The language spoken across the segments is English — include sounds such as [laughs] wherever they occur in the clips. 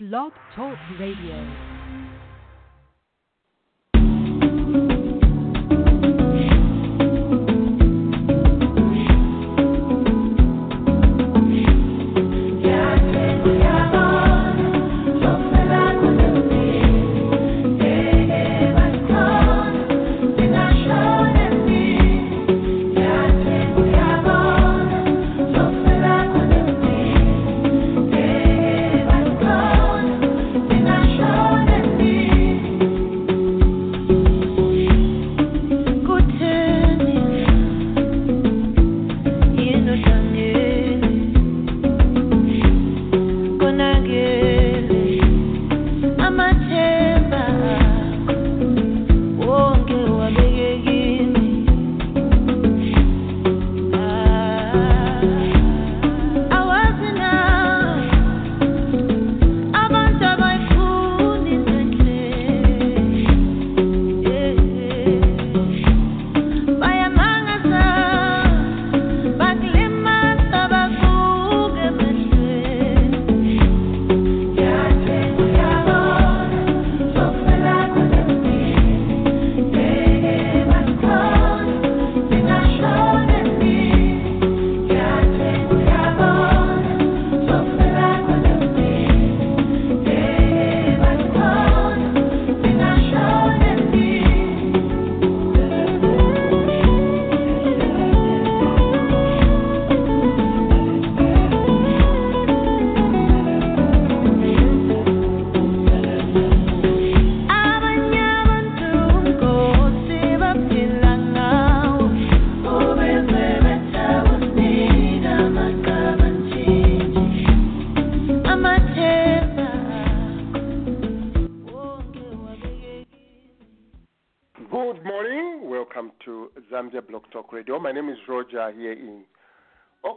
Blog Talk Radio.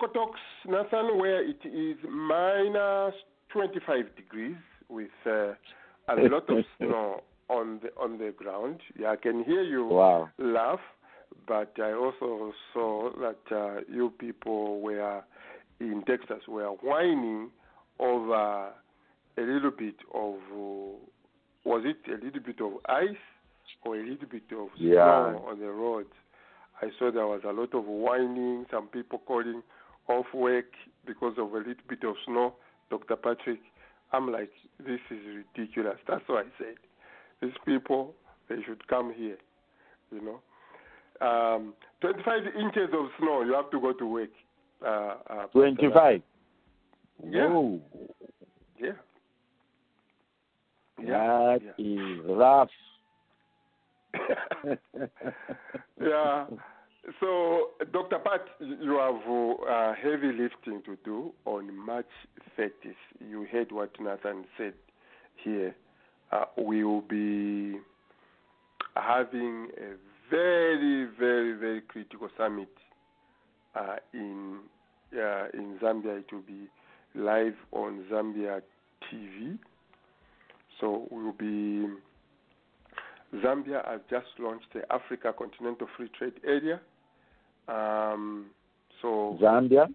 Okotoks, Nathan, where it is minus 25 degrees with uh, a [laughs] lot of snow on the on the ground. Yeah, I can hear you Wow. laugh, but I also saw that uh, you people were in Texas were whining over a little bit of uh, was it a little bit of ice or a little bit of Yeah. snow on the roads. I saw there was a lot of whining, some people calling off work because of a little bit of snow. Dr. Patrick, I'm like, this is ridiculous. That's what I said, these people, they should come here, you know. Um, 25 inches of snow, you have to go to work. Uh, uh, 25. Yeah. Whoa. Yeah. That yeah. is rough. [laughs] yeah. So, Dr. Pat, you have uh, heavy lifting to do on March 30th. You heard what Nathan said here. Uh, we will be having a very, very, very critical summit uh, in uh, in Zambia. It will be live on Zambia TV. So we will be Zambia has just launched the Africa Continental Free Trade Area. Um, so Zambia?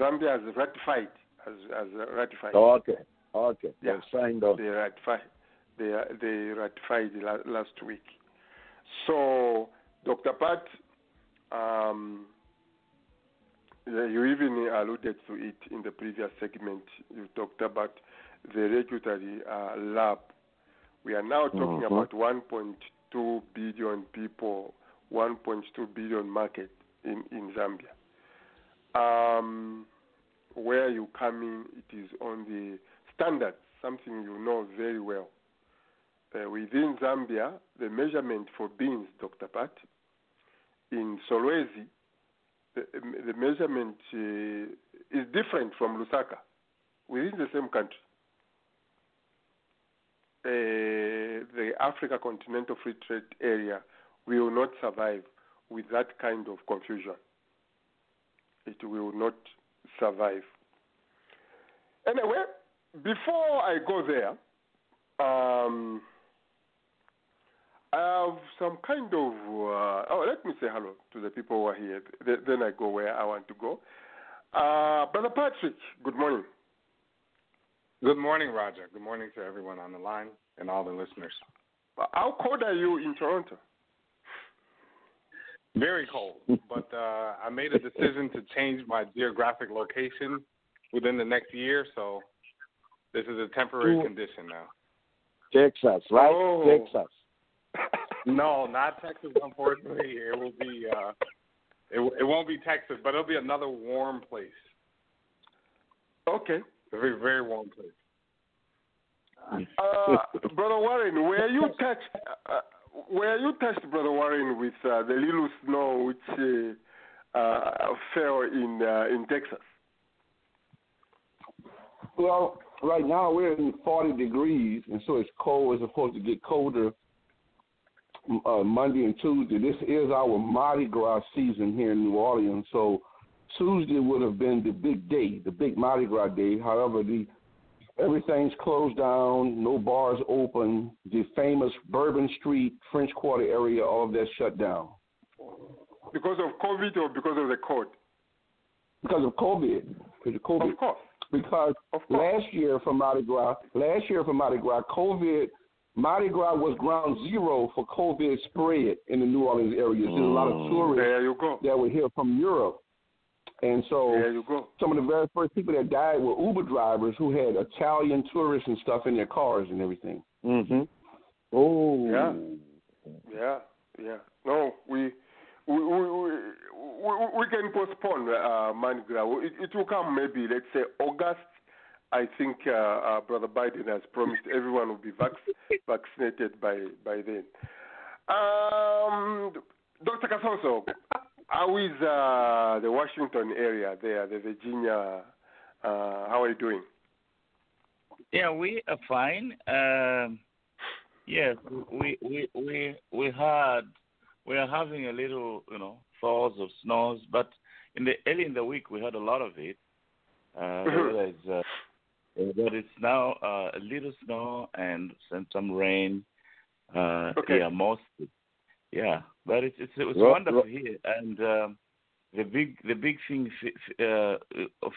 Zambia has ratified. Has, has ratified. Oh, okay. Okay. Yeah. They've signed on. They ratified. They they ratified last week. So, Dr. Pat, um, you even alluded to it in the previous segment. You talked about the regulatory uh, lab. We are now talking Mhm. about 1.2 billion people, 1.2 billion market in, in Zambia. Um, where you come in, it is on the standards, something you know very well. Uh, within Zambia, the measurement for beans, Dr. Pat, in Solwezi, the, the measurement uh, is different from Lusaka within the same country. Uh, the Africa Continental Free Trade Area will not survive with that kind of confusion. It will not survive. Anyway, before I go there, um, I have some kind of. Uh, oh, let me say hello to the people who are here. Th- then I go where I want to go. Uh, Brother Patrick, good morning. Good morning, Roger. Good morning to everyone on the line and all the listeners. How cold are you in Toronto? Very cold, but uh, I made a decision to change my geographic location within the next year, so this is a temporary Ooh. condition now. Texas, right? Oh. Texas. No, not Texas. Unfortunately, it will be. Uh, it it won't be Texas, but it'll be another warm place. okay. A very very warm place. [laughs] Uh, Brother Warren, were you touched? Uh, were you touched, Brother Warren, with uh, the little snow which uh, uh, fell in uh, in Texas? Well, right now we're in 40 degrees, and so it's cold. It's supposed to get colder uh, Monday and Tuesday. This is our Mardi Gras season here in New Orleans, so Tuesday would have been the big day, the big Mardi Gras day. However, the everything's closed down, no bars open. The famous Bourbon Street French Quarter area, all of that shut down Because of COVID or because of the cold? because of COVID. Because of COVID. Of course. because Of course. last year for Mardi Gras, last year for Mardi Gras, COVID, Mardi Gras was ground zero for COVID spread in the New Orleans area. There's a lot of mm. tourists There you go. that were here from Europe, and so There you go. some of the very first people that died were Uber drivers who had Italian tourists and stuff in their cars and everything. Mm-hmm. Oh. Yeah. Yeah, yeah. No, we we we we, we, we can postpone uh, Mardi Gras. It, it will come maybe let's say August. I think uh, uh, Brother Biden has promised everyone will be vac- vaccinated by by then. Um, Dr. Kasonso, how is uh, the Washington area there, the Virginia? Uh, how are you doing? Yeah, we are fine. Um, yes, we we we we had we are having a little, you know, falls of snows, but in the early in the week we had a lot of it. Uh, Mhm. is, uh, but it's now uh, a little snow and some some rain. Uh, Okay. Yeah, mostly. Yeah, but it's, it's it was Ro- wonderful ro- here, and um, the big the big thing fi- fi- uh,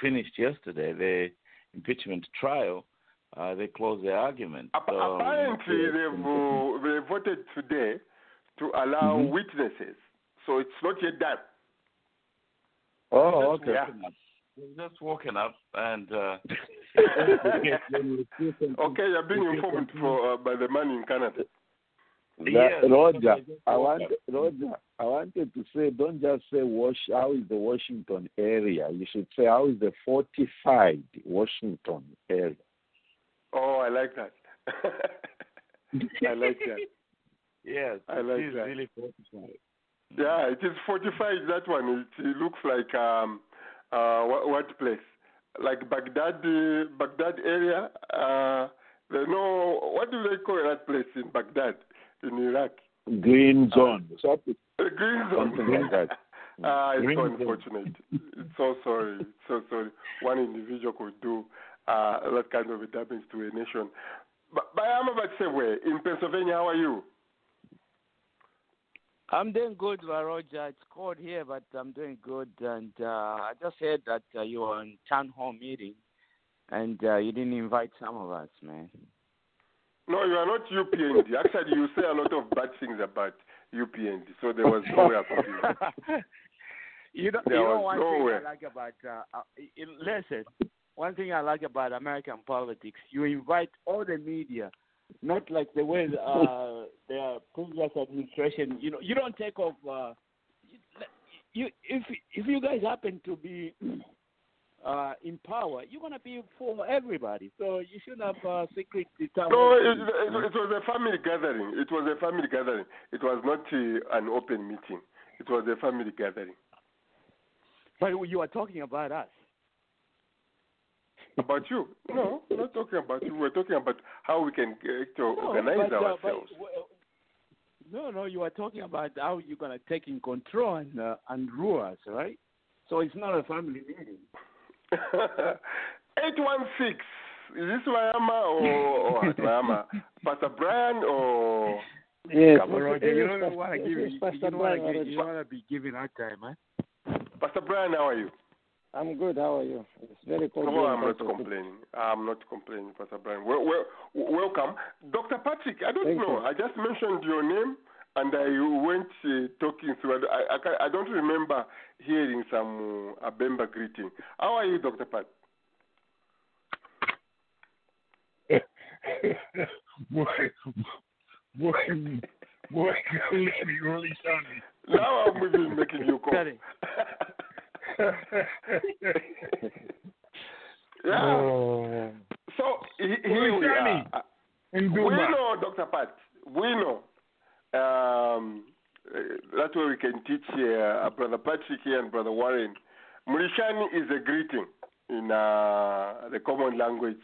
finished yesterday. The impeachment trial. Uh, they closed the argument. So, apparently, they've uh, they voted today to allow Mhm. witnesses, so it's not yet done. Oh, just okay. Yeah. woken up. Just woken up and uh, [laughs] [laughs] Okay, you're being informed for, uh, by the man in Canada. That- Yes, Roger, I just I woke want. Roger, I wanted to say, don't just say Wash. How is the Washington area? You should say how is the fortified Washington area. Oh, I like that. [laughs] I like that. yes, I like is that. really fortified. Yeah, it is fortified. That one. It, it looks like um, uh, what, what place? Like Baghdad, uh, Baghdad area. Uh, they know what do they call that place in Baghdad, in Iraq? Green zone. [laughs] Something, A green zone. something like that. [laughs] Ah, it's Green so unfortunate. it's [laughs] so sorry. It's so sorry. One individual could do uh, that kind of a damage to a nation. But, but I'm about to say, where in Pennsylvania, how are you? I'm doing good, Roger. It's cold here, but I'm doing good. And uh, I just heard that uh, you were in town hall meeting, and uh, you didn't invite some of us, man. No, you are not UPND. Actually, you say a lot of bad things about UPND, so there was nowhere for you. you know, There you know was one nowhere. thing I like about uh, uh, listen. One thing I like about American politics, you invite all the media, not like the way uh, [laughs] the previous administration. You know, you don't take off. Uh, you if if you guys happen to be uh, in power, you're gonna be for everybody. So you shouldn't have uh, secret town. No, it, it, it was a family gathering. It was a family gathering. It was not uh, an open meeting. It was a family gathering. But you are talking about us. About you? No, we're not talking about you. We're talking about how we can get to No, organize but, uh, but, ourselves. well, no, no, you are talking about how you're gonna take in control and uh, and rule us, right? So it's not a family meeting. [laughs] 816. Is this Miami or, or [laughs] what? Pastor Brian or. Yes, Roger, you don't want to give yes, you, don't want to already. you don't want to be giving our time, man. Pastor Brian, how are you? I'm good. How are you? It's very cold. No, here in I'm not complaining. I'm not complaining, Pastor Brian. Well, well, welcome, Dr. Patrick. I don't Thank know. you. I just mentioned your name, and I went uh, talking through. I, I, I don't remember hearing some uh, Abemba greeting. How are you, Dr. Pat? boy, boy, boy, lady really sunny. Now I'm even making you call. Sorry. [laughs] yeah. Oh, So he- here we Johnny. are. in We Duma. know, Dr. Pat. We know. Um, uh, that's why we can teach uh, Brother Patrick here and Brother Warren. Murishani is a greeting in uh, the common language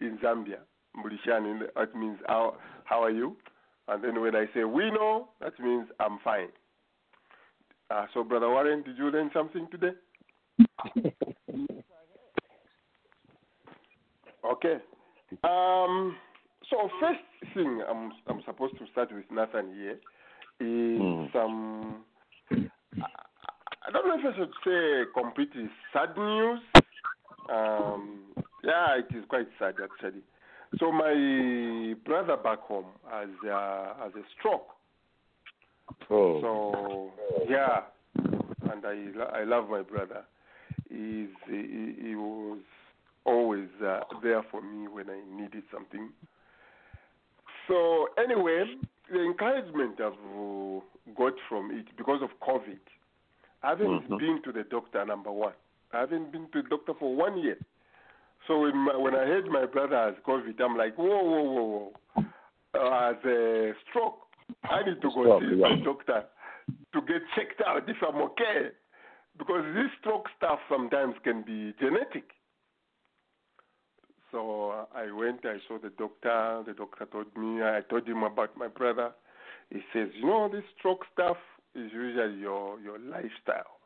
in Zambia. Murishani, that means how, how are you? And then when I say we know, that means I'm fine. Uh, so, Brother Warren, did you learn something today? [laughs] Okay. Um, so first thing I'm I'm supposed to start with Nathan here is Mm. some I, I don't know if I should say completely sad news. Um, yeah, it is quite sad actually. So my brother back home has uh, has a stroke. Oh. So yeah, and I I love my brother. He's he, he was always uh, there for me when I needed something. So anyway, the encouragement I've uh, got from it because of COVID, I haven't Mhm. been to the doctor. Number one, I haven't been to the doctor for one year. So when my, when I heard my brother has COVID, I'm like, whoa, whoa, whoa, whoa, uh, has a stroke. I need to go see my doctor to get checked out if I'm okay, because this stroke stuff sometimes can be genetic. So uh, I went, I saw the doctor. The doctor told me, I told him about my brother. He says, you know, this stroke stuff is usually your your lifestyle.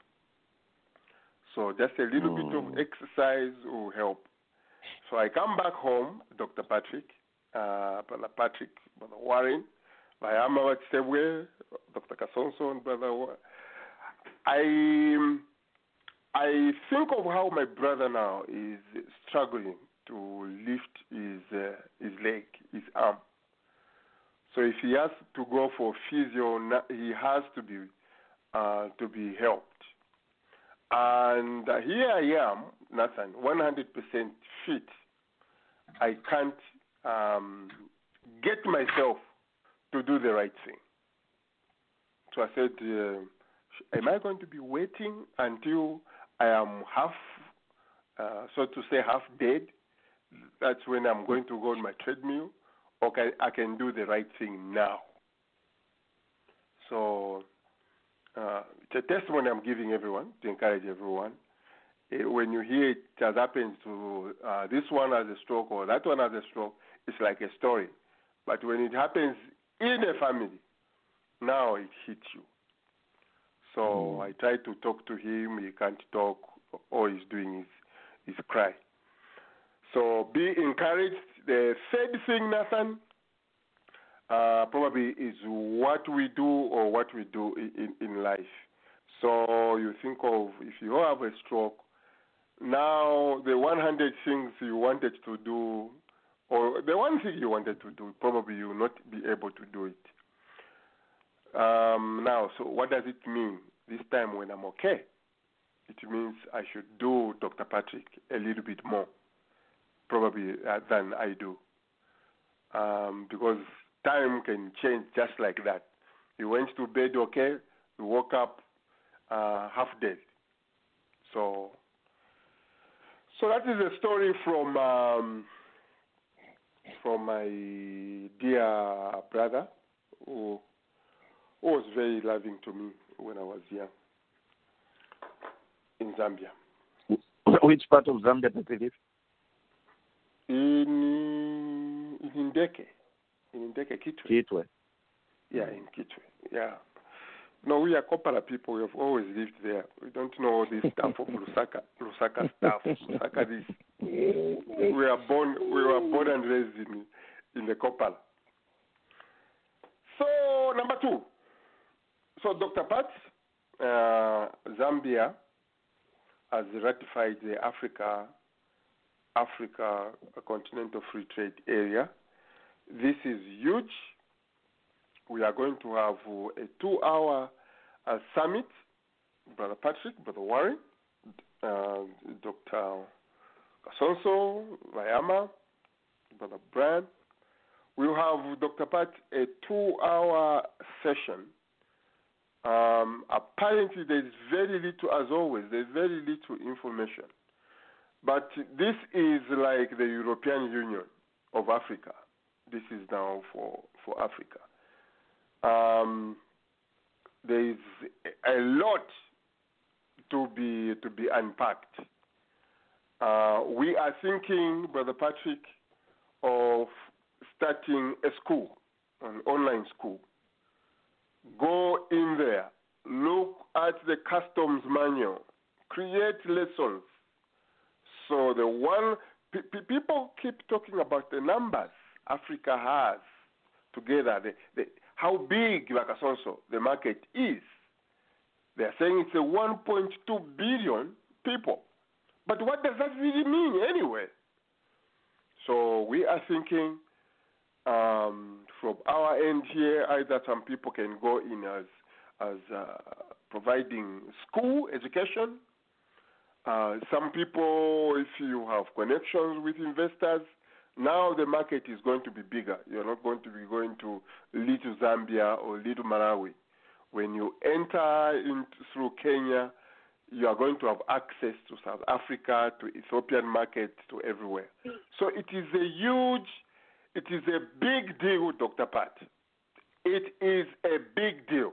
So just a little bit of Mm. exercise will help. So I come back home, Dr. Patrick, uh, Brother Patrick, Brother Warren, Vayama Sebwe, Dr. Kasonso, and Brother Wa- I I think of how my brother now is struggling to lift his uh, his leg, his arm. So if he has to go for physio, he has to be uh, to be helped. And here I am, Nathan, 100% fit. I can't um, get myself to do the right thing. So I said, uh, am I going to be waiting until I am half, uh, so to say, half dead? That's when I'm going to go on my treadmill, or can, I can do the right thing now. So uh, it's a testimony I'm giving everyone to encourage everyone. Eh, When you hear it has happened to uh, this one has a stroke or that one has a stroke, it's like a story. But when it happens in a family, now it hits you. So I try to talk to him. He can't talk. All he's doing is is cry. So be encouraged. The third thing, Nathan, uh, probably is what we do or what we do in, in, in life. So you think of if you have a stroke, now the 100 things you wanted to do, or the one thing you wanted to do, probably you will not be able to do it. Um, now, so what does it mean this time when I'm okay? It means I should do Dr. Patrick a little bit more, probably uh, than I do, um, because time can change just like that. You went to bed okay, you woke up uh, half dead. So, so that is a story from um, from my dear brother who, who was very loving to me when I was young in Zambia. Which part of Zambia does he live? In in Ndeke, in Ndeke, Kitwe. Kitwe. Yeah, in Kitwe. Yeah. No, we are Kopala people. We have always lived there. We don't know all this stuff of Lusaka, Lusaka stuff. Lusaka this. We are born. We were born and raised in in the Kopala. So number two. So Dr. Pat, uh, Zambia has ratified the Africa Africa a Continental Free Trade Area. This is huge. We are going to have a two-hour uh, summit. Brother Patrick, Brother Warren, uh, Dr. Kasonso, Vayama, Brother Brian. We'll have Dr. Pat a two-hour session. Um, apparently, there is very little, as always, there's very little information. But this is like the European Union of Africa. This is now for, for Africa. Um, there is a lot to be to be unpacked. Uh, we are thinking, Brother Patrick, of starting a school, an online school. Go in there, look at the customs manual, create lessons. So the one pe- people keep talking about the numbers Africa has together, the, the, how big Lakasonso the market is. They are saying it's a 1.2 billion people. But what does that really mean anyway? So we are thinking um, from our end here, either some people can go in as as uh, providing school education. Uh, some people, if you have connections with investors, now the market is going to be bigger. You're not going to be going to little Zambia or little Malawi. When you enter in through Kenya, you are going to have access to South Africa, to Ethiopian market, to everywhere. So it is a huge, it is a big deal, Dr. Pat. It is a big deal.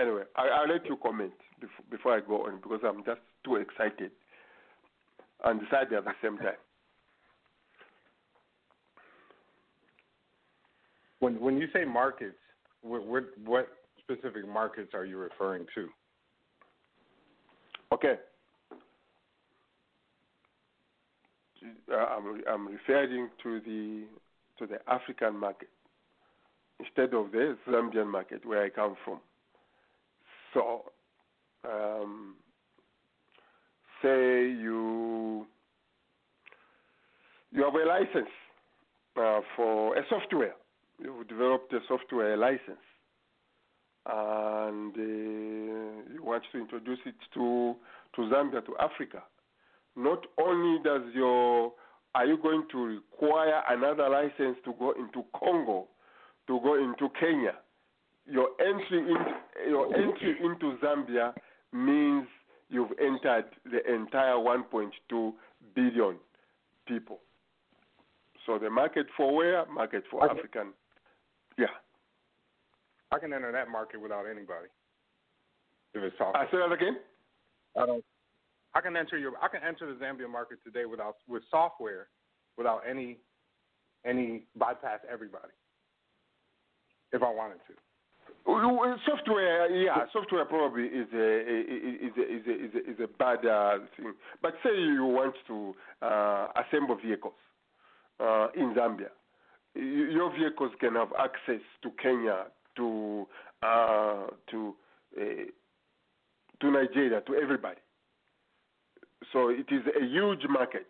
Anyway, I, will let you comment before, before I go on because I'm just too excited and decided at the same time. When when you say markets, what what, what specific markets are you referring to? Okay. I'm, I'm referring to the to the African market instead of the Zambian market where I come from. So, um, say you you have a license uh, for a software. You've developed a software license and uh, you want to introduce it to to Zambia to Africa. Not only does your are you going to require another license to go into Congo, to go into Kenya? Your entry into your entry into Zambia means you've entered the entire 1.2 billion people. So the market for where? Market for okay. African. Yeah. I can enter that market without anybody. If it's software. I uh, say that again. I don't. I can enter your. I can enter the Zambia market today without with software, without any, any bypass everybody. If I wanted to. Software, yeah, software probably is a is a is a is a, is a bad uh, thing. But say you want to uh, assemble vehicles uh, in Zambia, your vehicles can have access to Kenya, to uh, to uh, to Nigeria, to everybody. So it is a huge market.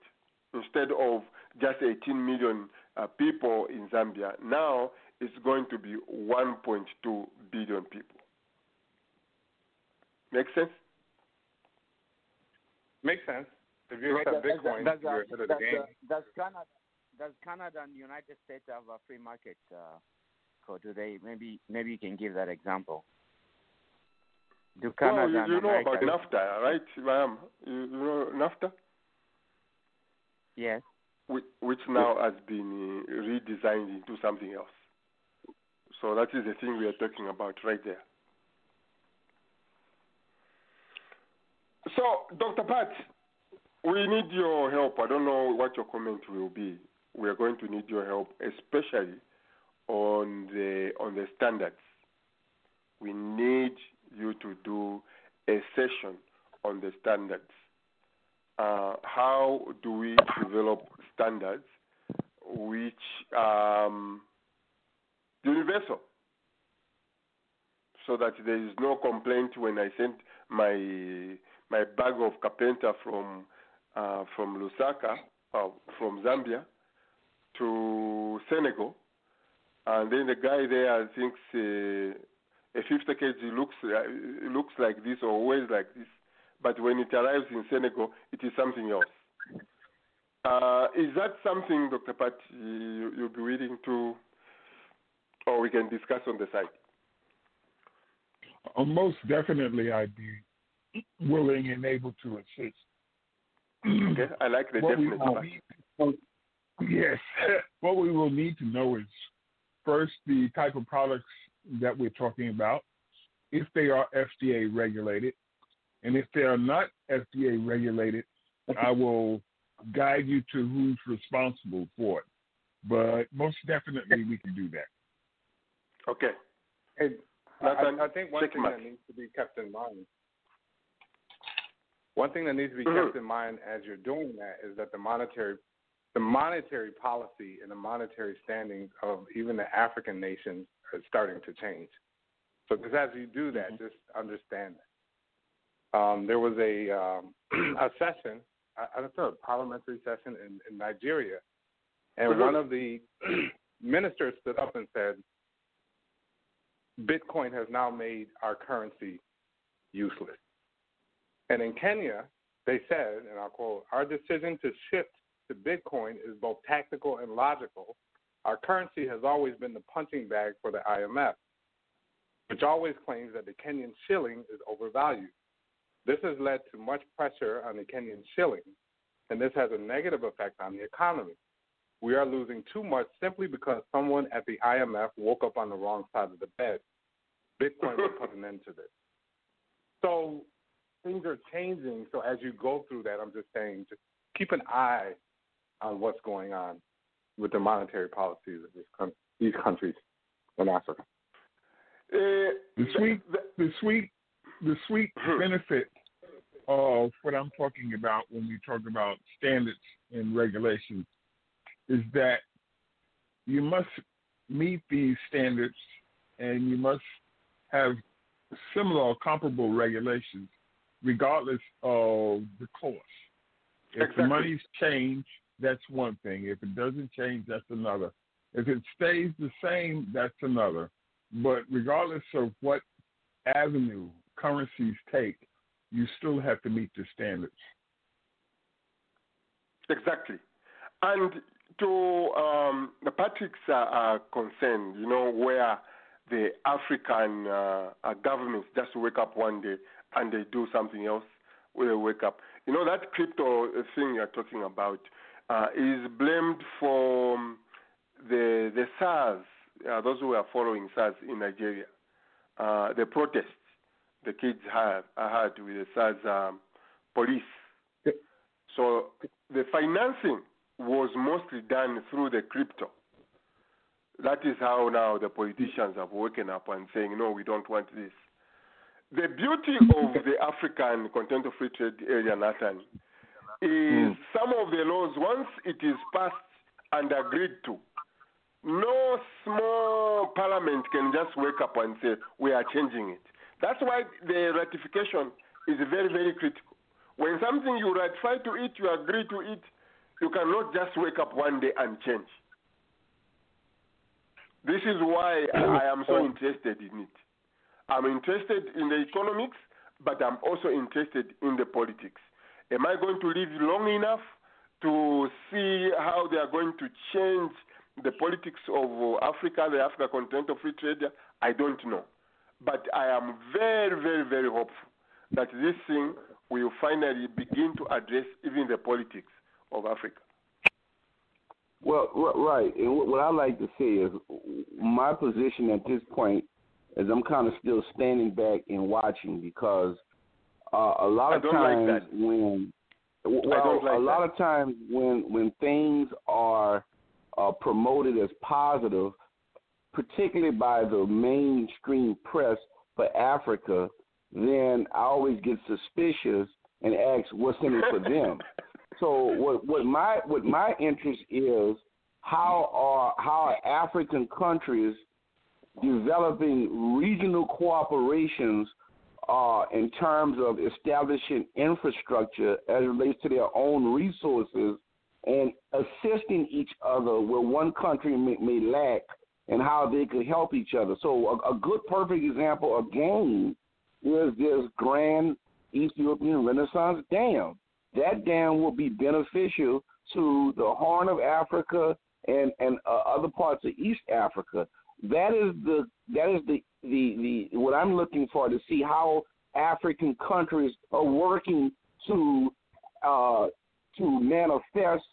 Instead of just 18 million uh, people in Zambia, now it's going to be 1.2 billion people. Make sense? Makes sense. If you accept Bitcoin, does, you're ahead of the game. Does Canada, does Canada and United States have a free market? Uh, they? Maybe maybe you can give that example. Do Canada well, you, you know America about NAFTA, right, ma'am? You, you know NAFTA? Yes. Which, which now has been uh, redesigned into something else. So that is the thing we are talking about right there. So, Dr. Pat, we need your help. I don't know what your comment will be. We are going to need your help, especially on the on the standards. We need you to do a session on the standards. Uh, how do we develop standards which um, universal, so that there is no complaint when I send my my bag of kapenta from uh, from Lusaka, uh, from Zambia, to Senegal, and then the guy there thinks uh, a 50 kg looks uh, looks like this or weighs like this, but when it arrives in Senegal, it is something else. Uh, is that something, Dr. Pat, you, you'll be willing to, or we can discuss on the side? Uh, most definitely, I'd be willing and able to assist. okay, I like the [clears throat] what definite part. [laughs] Yes, [laughs] what we will need to know is first the type of products that we're talking about, if they are FDA regulated, and if they are not FDA regulated, I will guide you to who's responsible for it. But most definitely, we can do that. Okay. Hey, I, I think one thing that needs to be kept in mind. One thing that needs to be Mhm. kept in mind as you're doing that is that the monetary, the monetary policy and the monetary standing of even the African nations are starting to change. So, because as you do that, just understand that. Um, there was a um, [clears throat] a session, I, I don't know, a parliamentary session in, in Nigeria, and Mhm. one of the [clears throat] ministers stood up and said, Bitcoin has now made our currency useless. And in Kenya, they said, and I'll quote, our decision to shift to Bitcoin is both tactical and logical. Our currency has always been the punching bag for the IMF, which always claims that the Kenyan shilling is overvalued. This has led to much pressure on the Kenyan shilling, and this has a negative effect on the economy. We are losing too much simply because someone at the IMF woke up on the wrong side of the bed. Bitcoin will put an end to this. So things are changing. So as you go through that, I'm just saying, just keep an eye on what's going on with the monetary policies of this coun- these countries in Africa. Uh, The sweet, the- the sweet, the sweet benefit of what I'm talking about when we talk about standards and regulations is that you must meet these standards and you must have similar or comparable regulations regardless of the cost. If Exactly. the money's changed, that's one thing. If it doesn't change, that's another. If it stays the same, that's another. But regardless of what avenue currencies take, you still have to meet the standards. Exactly. And to um, the Patrick's uh, uh, concern, you know, where the African uh, uh, governments just wake up one day and they do something else, when they wake up. You know, that crypto thing you're talking about uh, is blamed for um, the the SARS, uh, those who are following SARS in Nigeria, uh, the protests the kids had, had with the SARS um, police. So the financing was mostly done through the crypto. That is how now the politicians have woken up and saying, no, we don't want this. The beauty of the African Continental Free Trade Area, Nathan, is hmm. some of the laws, once it is passed and agreed to, no small parliament can just wake up and say, we are changing it. That's why the ratification is very, very critical. When something you ratify to it, you agree to it, you cannot just wake up one day and change. This is why I am so oh. interested in it. I'm interested in the economics, but I'm also interested in the politics. Am I going to live long enough to see how they are going to change the politics of Africa, the Africa Continental Free Trade? I don't know. But I am very, very, very hopeful that this thing will finally begin to address even the politics of Africa. Well, r- right. And what I like to say is my position at this point is I'm kind of still standing back and watching because uh, a lot of like times that. when well, like a lot that. of times when when things are uh, promoted as positive, particularly by the mainstream press for Africa, then I always get suspicious and ask what's in it for them. [laughs] So what what my what my interest is how are how are African countries developing regional cooperations uh, in terms of establishing infrastructure as it relates to their own resources and assisting each other where one country may, may lack and how they could help each other. So a, a good perfect example again is this grand Ethiopian Renaissance Dam. That dam will be beneficial to the Horn of Africa and and uh, other parts of East Africa. That is the that is the, the the what I'm looking for to see how African countries are working to uh, to manifest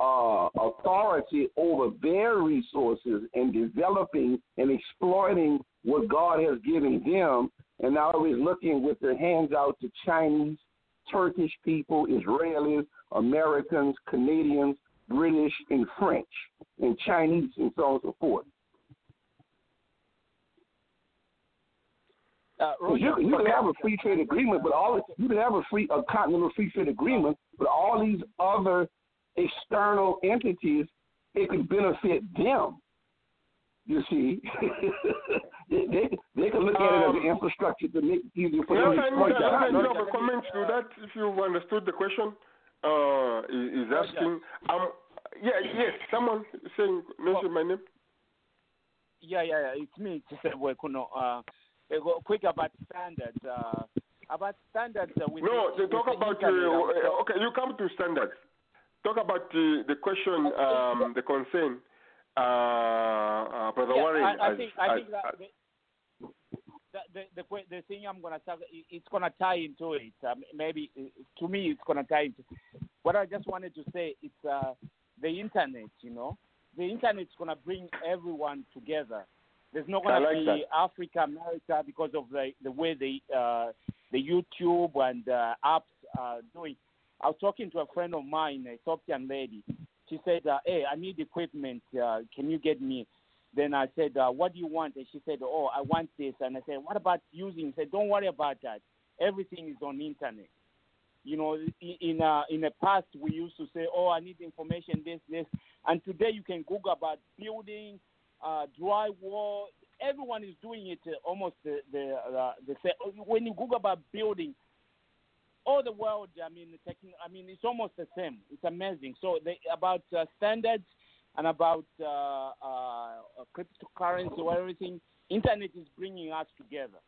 uh, authority over their resources and developing and exploiting what God has given them, and not always looking with their hands out to Chinese, Turkish people, Israelis, Americans, Canadians, British, and French, and Chinese, and so on and so forth. Uh, you, you can have a free trade agreement, but all you can have a free a continental free trade agreement, but all these other external entities, it could benefit them. You see, [laughs] they, they they can look at it as an infrastructure to make it easier for yeah, them to exploit yeah, that. yeah, you have a comment to that if you understood the question. Uh, is is asking. Um, yeah, yes, someone saying mention my name. Yeah, yeah, yeah. It's me. It's uh, Kuno. Uh, quick about standards. Uh, about standards. Uh, with no, the, they talk the about. Uh, okay, you come to standards. Talk about the the question, um, the concern. Uh, uh, Brother yeah, Warren. I, I as, think I as, think that the, the the the the thing I'm gonna talk, it's gonna tie into it. Um, maybe to me, it's gonna tie into. What I just wanted to say is uh, the internet. You know, the internet's gonna bring everyone together. There's not gonna like be that. Africa, America because of the the way the uh, the YouTube and uh, apps are doing. I was talking to a friend of mine, a Ethiopian lady. She said, uh, "Hey, I need equipment. Uh, can you get me?" Then I said, uh, "What do you want?" And she said, "Oh, I want this." And I said, "What about using?" She said, "Don't worry about that. Everything is on internet." You know, in uh, in the past we used to say, "Oh, I need information, this, this," and today you can Google about building, uh, drywall. Everyone is doing it uh, almost the the, uh, the same. When you Google about building, all the world, I mean, the techn- I mean, it's almost the same. It's amazing. So they, about uh, standards and about uh, uh, cryptocurrency or everything, internet is bringing us together,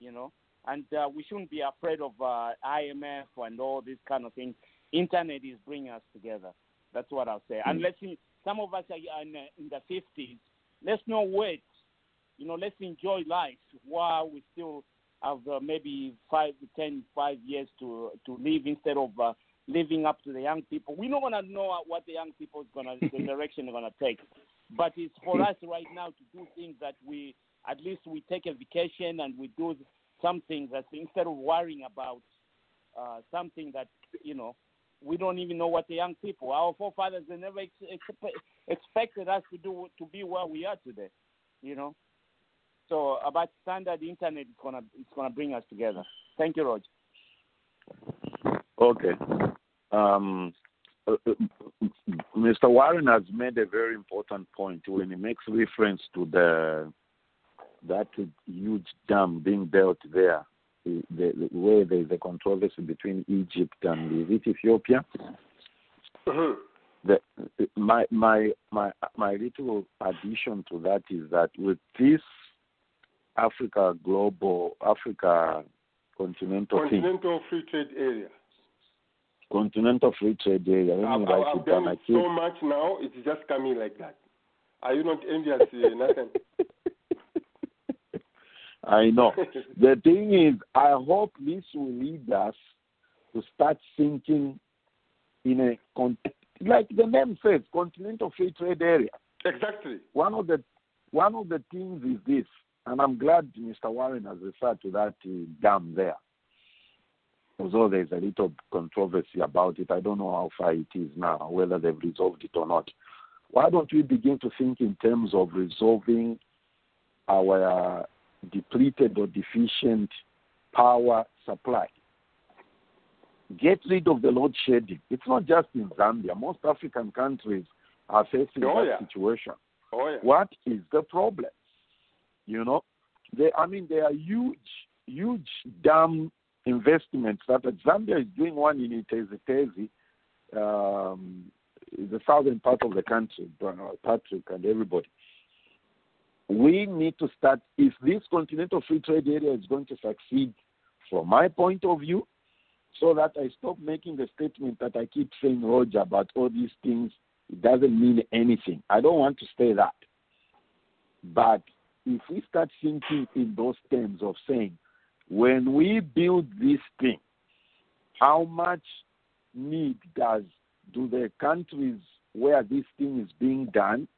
you know. And uh, we shouldn't be afraid of uh, IMF and all these kind of things. Internet is bringing us together. That's what I'll say. And let's see, some of us are in, in the 50s. Let's not wait. You know, let's enjoy life while we still have uh, maybe five, ten, five years to to live instead of uh, living up to the young people. We're not gonna know what the young people is gonna [laughs] the direction they're gonna take, but it's for us right now to do things that we at least we take a vacation and we do something that instead of worrying about uh, something that you know we don't even know what the young people. Our forefathers they never ex- ex- expected us to do to be where we are today, you know. So about standard internet, it's gonna it's gonna bring us together. Thank you, Roger. Okay. Um, uh, uh, Mr. Warren has made a very important point when he makes reference to the that huge dam being built there, the, the, where there is a controversy between Egypt and is it Ethiopia. Mhm. The, my my my my little addition to that is that with this Africa global Africa continental Continental Free Trade Area. continental free trade area. Let I've, me write it down. so much now, it's just coming like that. Are you not envious, uh, Nathan? [laughs] I know. The thing is, I hope this will lead us to start thinking in a con- like the name says, continental free trade area. exactly. One of the one of the things is this, and I'm glad Mr. Warren has referred to that uh, dam there. Although there's a little controversy about it, I don't know how far it is now, whether they've resolved it or not. Why don't we begin to think in terms of resolving our uh, depleted or deficient power supply? Get rid of the load shedding. It's not just in Zambia. Most African countries are facing Oh, that yeah. situation. Oh, yeah. What is the problem? You know, they, I mean, there are huge huge dam investments that Zambia is doing one in Itezhi, um, the southern part of the country, Patrick and everybody. We need to start, if this continental free trade area is going to succeed, from my point of view, so that I stop making the statement that I keep saying, Roger, about all these things, it doesn't mean anything. I don't want to say that. But if we start thinking in those terms of saying, when we build this thing, how much need does do the countries where this thing is being done,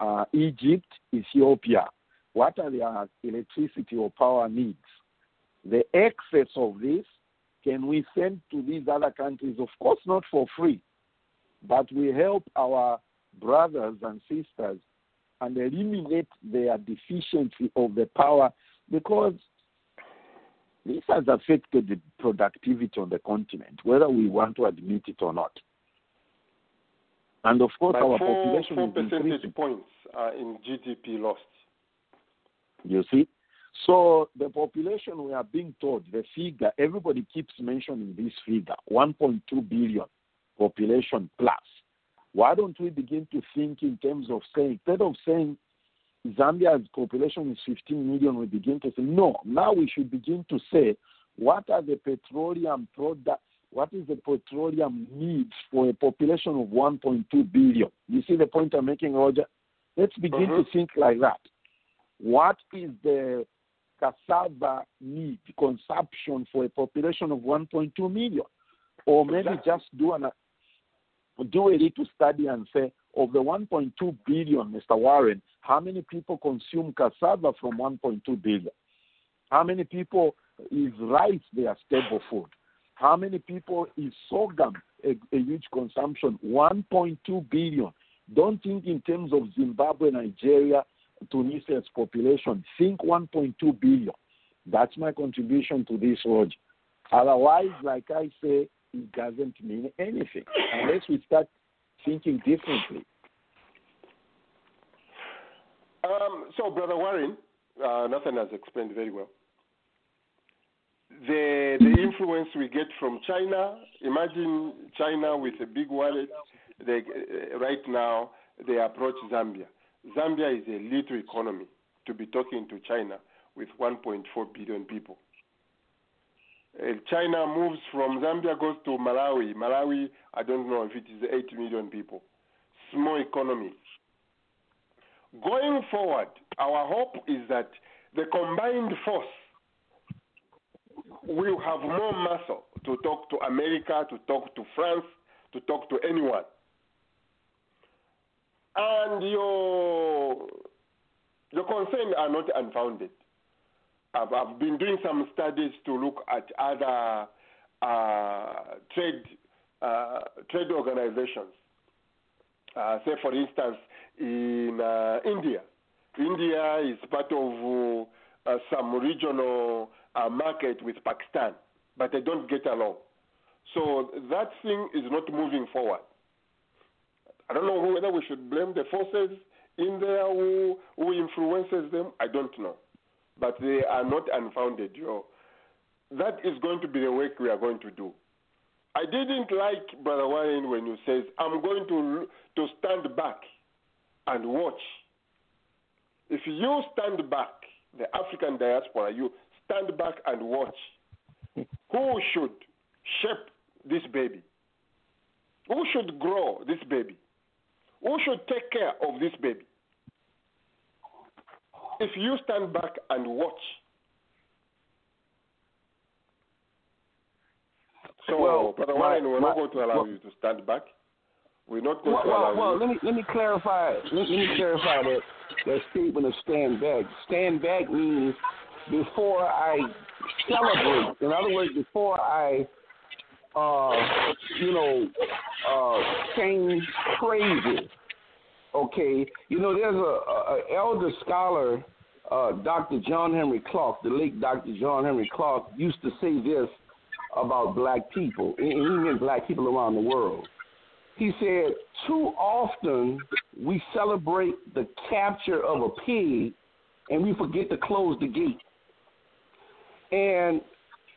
uh, Egypt, Ethiopia, what are their electricity or power needs? The excess of this, can we send to these other countries? Of course, not for free, but we help our brothers and sisters and eliminate their deficiency of the power because this has affected the productivity on the continent, whether we want to admit it or not. And of course, By our four, population four is percentage increasing. points uh, in GDP lost. You see? So the population we are being told, the figure, everybody keeps mentioning this figure, 1.2 billion population plus. Why don't we begin to think in terms of saying, instead of saying Zambia's population is 15 million, we begin to say, no, now we should begin to say, what are the petroleum products, what is the petroleum needs for a population of 1.2 billion? You see the point I'm making, Roger? Let's begin to uh-huh. think like that. What is the cassava need, consumption for a population of 1.2 million? Or maybe just do an do a little study and say, of the 1.2 billion, Mr. Warren, how many people consume cassava from 1.2 billion? How many people is rice their staple food? How many people is sorghum a, a huge consumption? 1.2 billion. Don't think in terms of Zimbabwe, Nigeria, Tunisia's population. Think 1.2 billion. That's my contribution to this, Roger. Otherwise, like I say, it doesn't mean anything unless we start thinking differently. Um, so, Brother Warren, uh, Nathan has explained very well. The, the influence we get from China, imagine China with a big wallet. They, uh, right now, they approach Zambia. Zambia is a little economy to be talking to China with 1.4 billion people. Uh, China moves from Zambia, goes to Malawi. Malawi, I don't know if it is 8 million people. Small economy. Going forward, our hope is that the combined force will have more muscle to talk to America, to talk to France, to talk to anyone. And your your concerns are not unfounded. I've, I've been doing some studies to look at other uh, trade uh, trade organizations. Uh, say, for instance, in uh, India, India is part of uh, some regional uh, market with Pakistan, but they don't get along. So that thing is not moving forward. I don't know whether we should blame the forces in there who, who influences them. I don't know but they are not unfounded. Yo. That is going to be the work we are going to do. I didn't like Brother Warren when you says I'm going to to stand back and watch. If you stand back, the African diaspora, you stand back and watch. [laughs] Who should shape this baby? Who should grow this baby? Who should take care of this baby? If you stand back and watch. So, Well, Brother Warren, we're not going to allow well- you to stand back. We're not going Well, to well, allow well you. let me let me clarify. Let, let me clarify that that statement of stand back. Stand back means before I celebrate. In other words, before I, uh, you know, uh, change crazy. Okay, you know, there's a, a, a elder scholar, uh, Dr. John Henrik Clarke, the late Dr. John Henrik Clarke, used to say this about black people, and even black people around the world. He said, too often we celebrate the capture of a pig and we forget to close the gate. And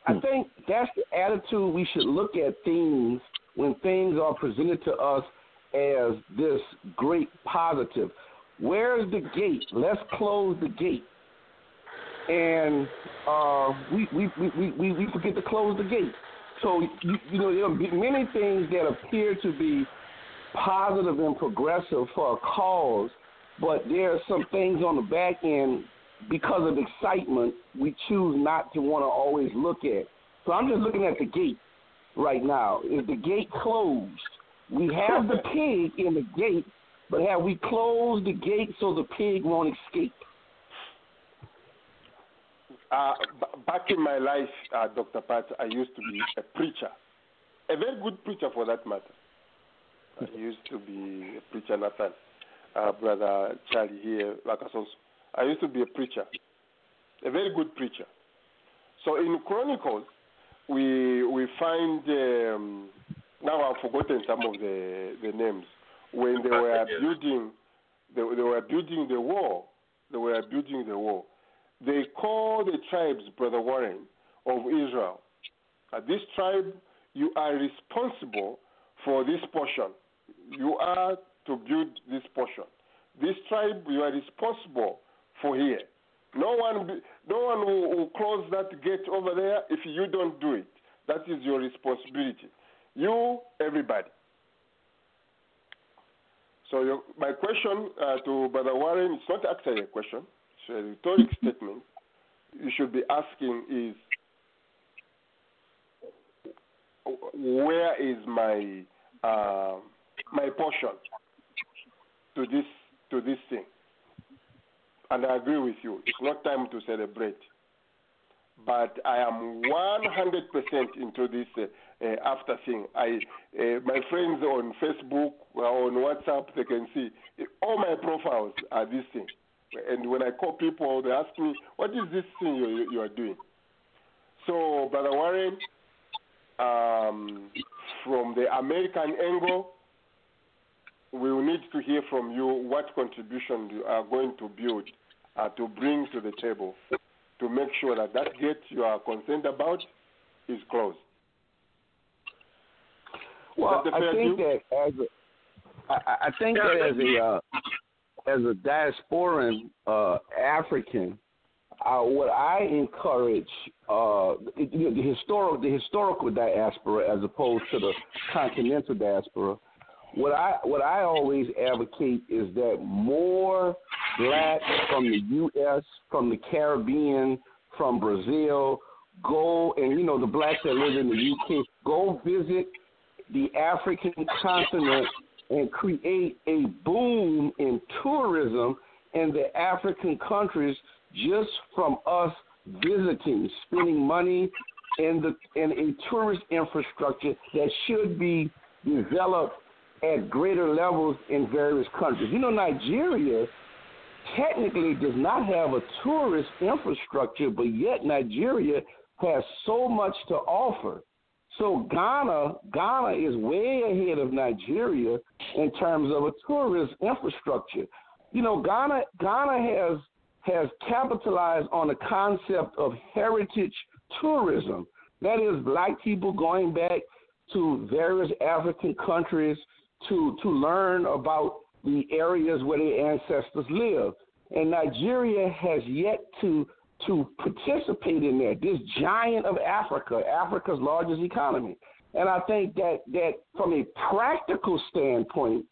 I think that's the attitude we should look at things when things are presented to us as this great positive. Where's the gate? Let's close the gate. And uh, we, we, we, we, we forget to close the gate. So, you, you know, there are many things that appear to be positive and progressive for a cause, but there are some things on the back end because of excitement we choose not to want to always look at. So I'm just looking at the gate right now. Is the gate closed? We have the pig in the gate, but have we closed the gate so the pig won't escape? Uh, b- back in my life, uh, Dr. Pat, I used to be a preacher, a very good preacher for that matter. I used to be a preacher, Nathan, uh, brother Charlie here, Lakasos. I used to be a preacher, a very good preacher. So in Chronicles, we we find um, now I've forgotten some of the the names when they were building they, they were building the wall. They were building the wall. They call the tribes, Brother Warren, of Israel. Uh, this tribe, you are responsible for this portion. You are to build this portion. This tribe, you are responsible for here. No one, no one will, will close that gate over there if you don't do it. That is your responsibility. You, everybody. So your, my question uh, to Brother Warren, it's not actually a question, it's a rhetoric statement. You should be asking is, where is my uh, my portion to this to this thing? And I agree with you. It's not time to celebrate. But I am 100% into this uh, uh, after thing. I, uh, my friends on Facebook or on WhatsApp, they can see all my profiles are this thing. And when I call people, they ask me, "What is this thing you, you are doing?" So, Brother Warren, um, from the American angle, we will need to hear from you what contribution you are going to build uh, to bring to the table to make sure that that gate you are concerned about is closed. Well, Is that a I think view? that as a, I, I think that as a uh, as a diasporan uh, African, uh, what I encourage uh, it- the historical the historical diaspora as opposed to the continental diaspora. What I what I always advocate is that more blacks from the U.S., from the Caribbean, from Brazil, go and you know the blacks that live in the U.K. go visit the African continent and create a boom in tourism in the African countries just from us visiting, spending money in the in a tourist infrastructure that should be developed at greater levels in various countries. You know, Nigeria technically does not have a tourist infrastructure, but yet Nigeria has so much to offer. So Ghana, Ghana is way ahead of Nigeria in terms of a tourist infrastructure. You know, Ghana, Ghana has has capitalized on the concept of heritage tourism. That is, black people going back to various African countries to to learn about the areas where their ancestors live. And Nigeria has yet to to participate in that. This giant of Africa, Africa's largest economy. And I think that that from a practical standpoint,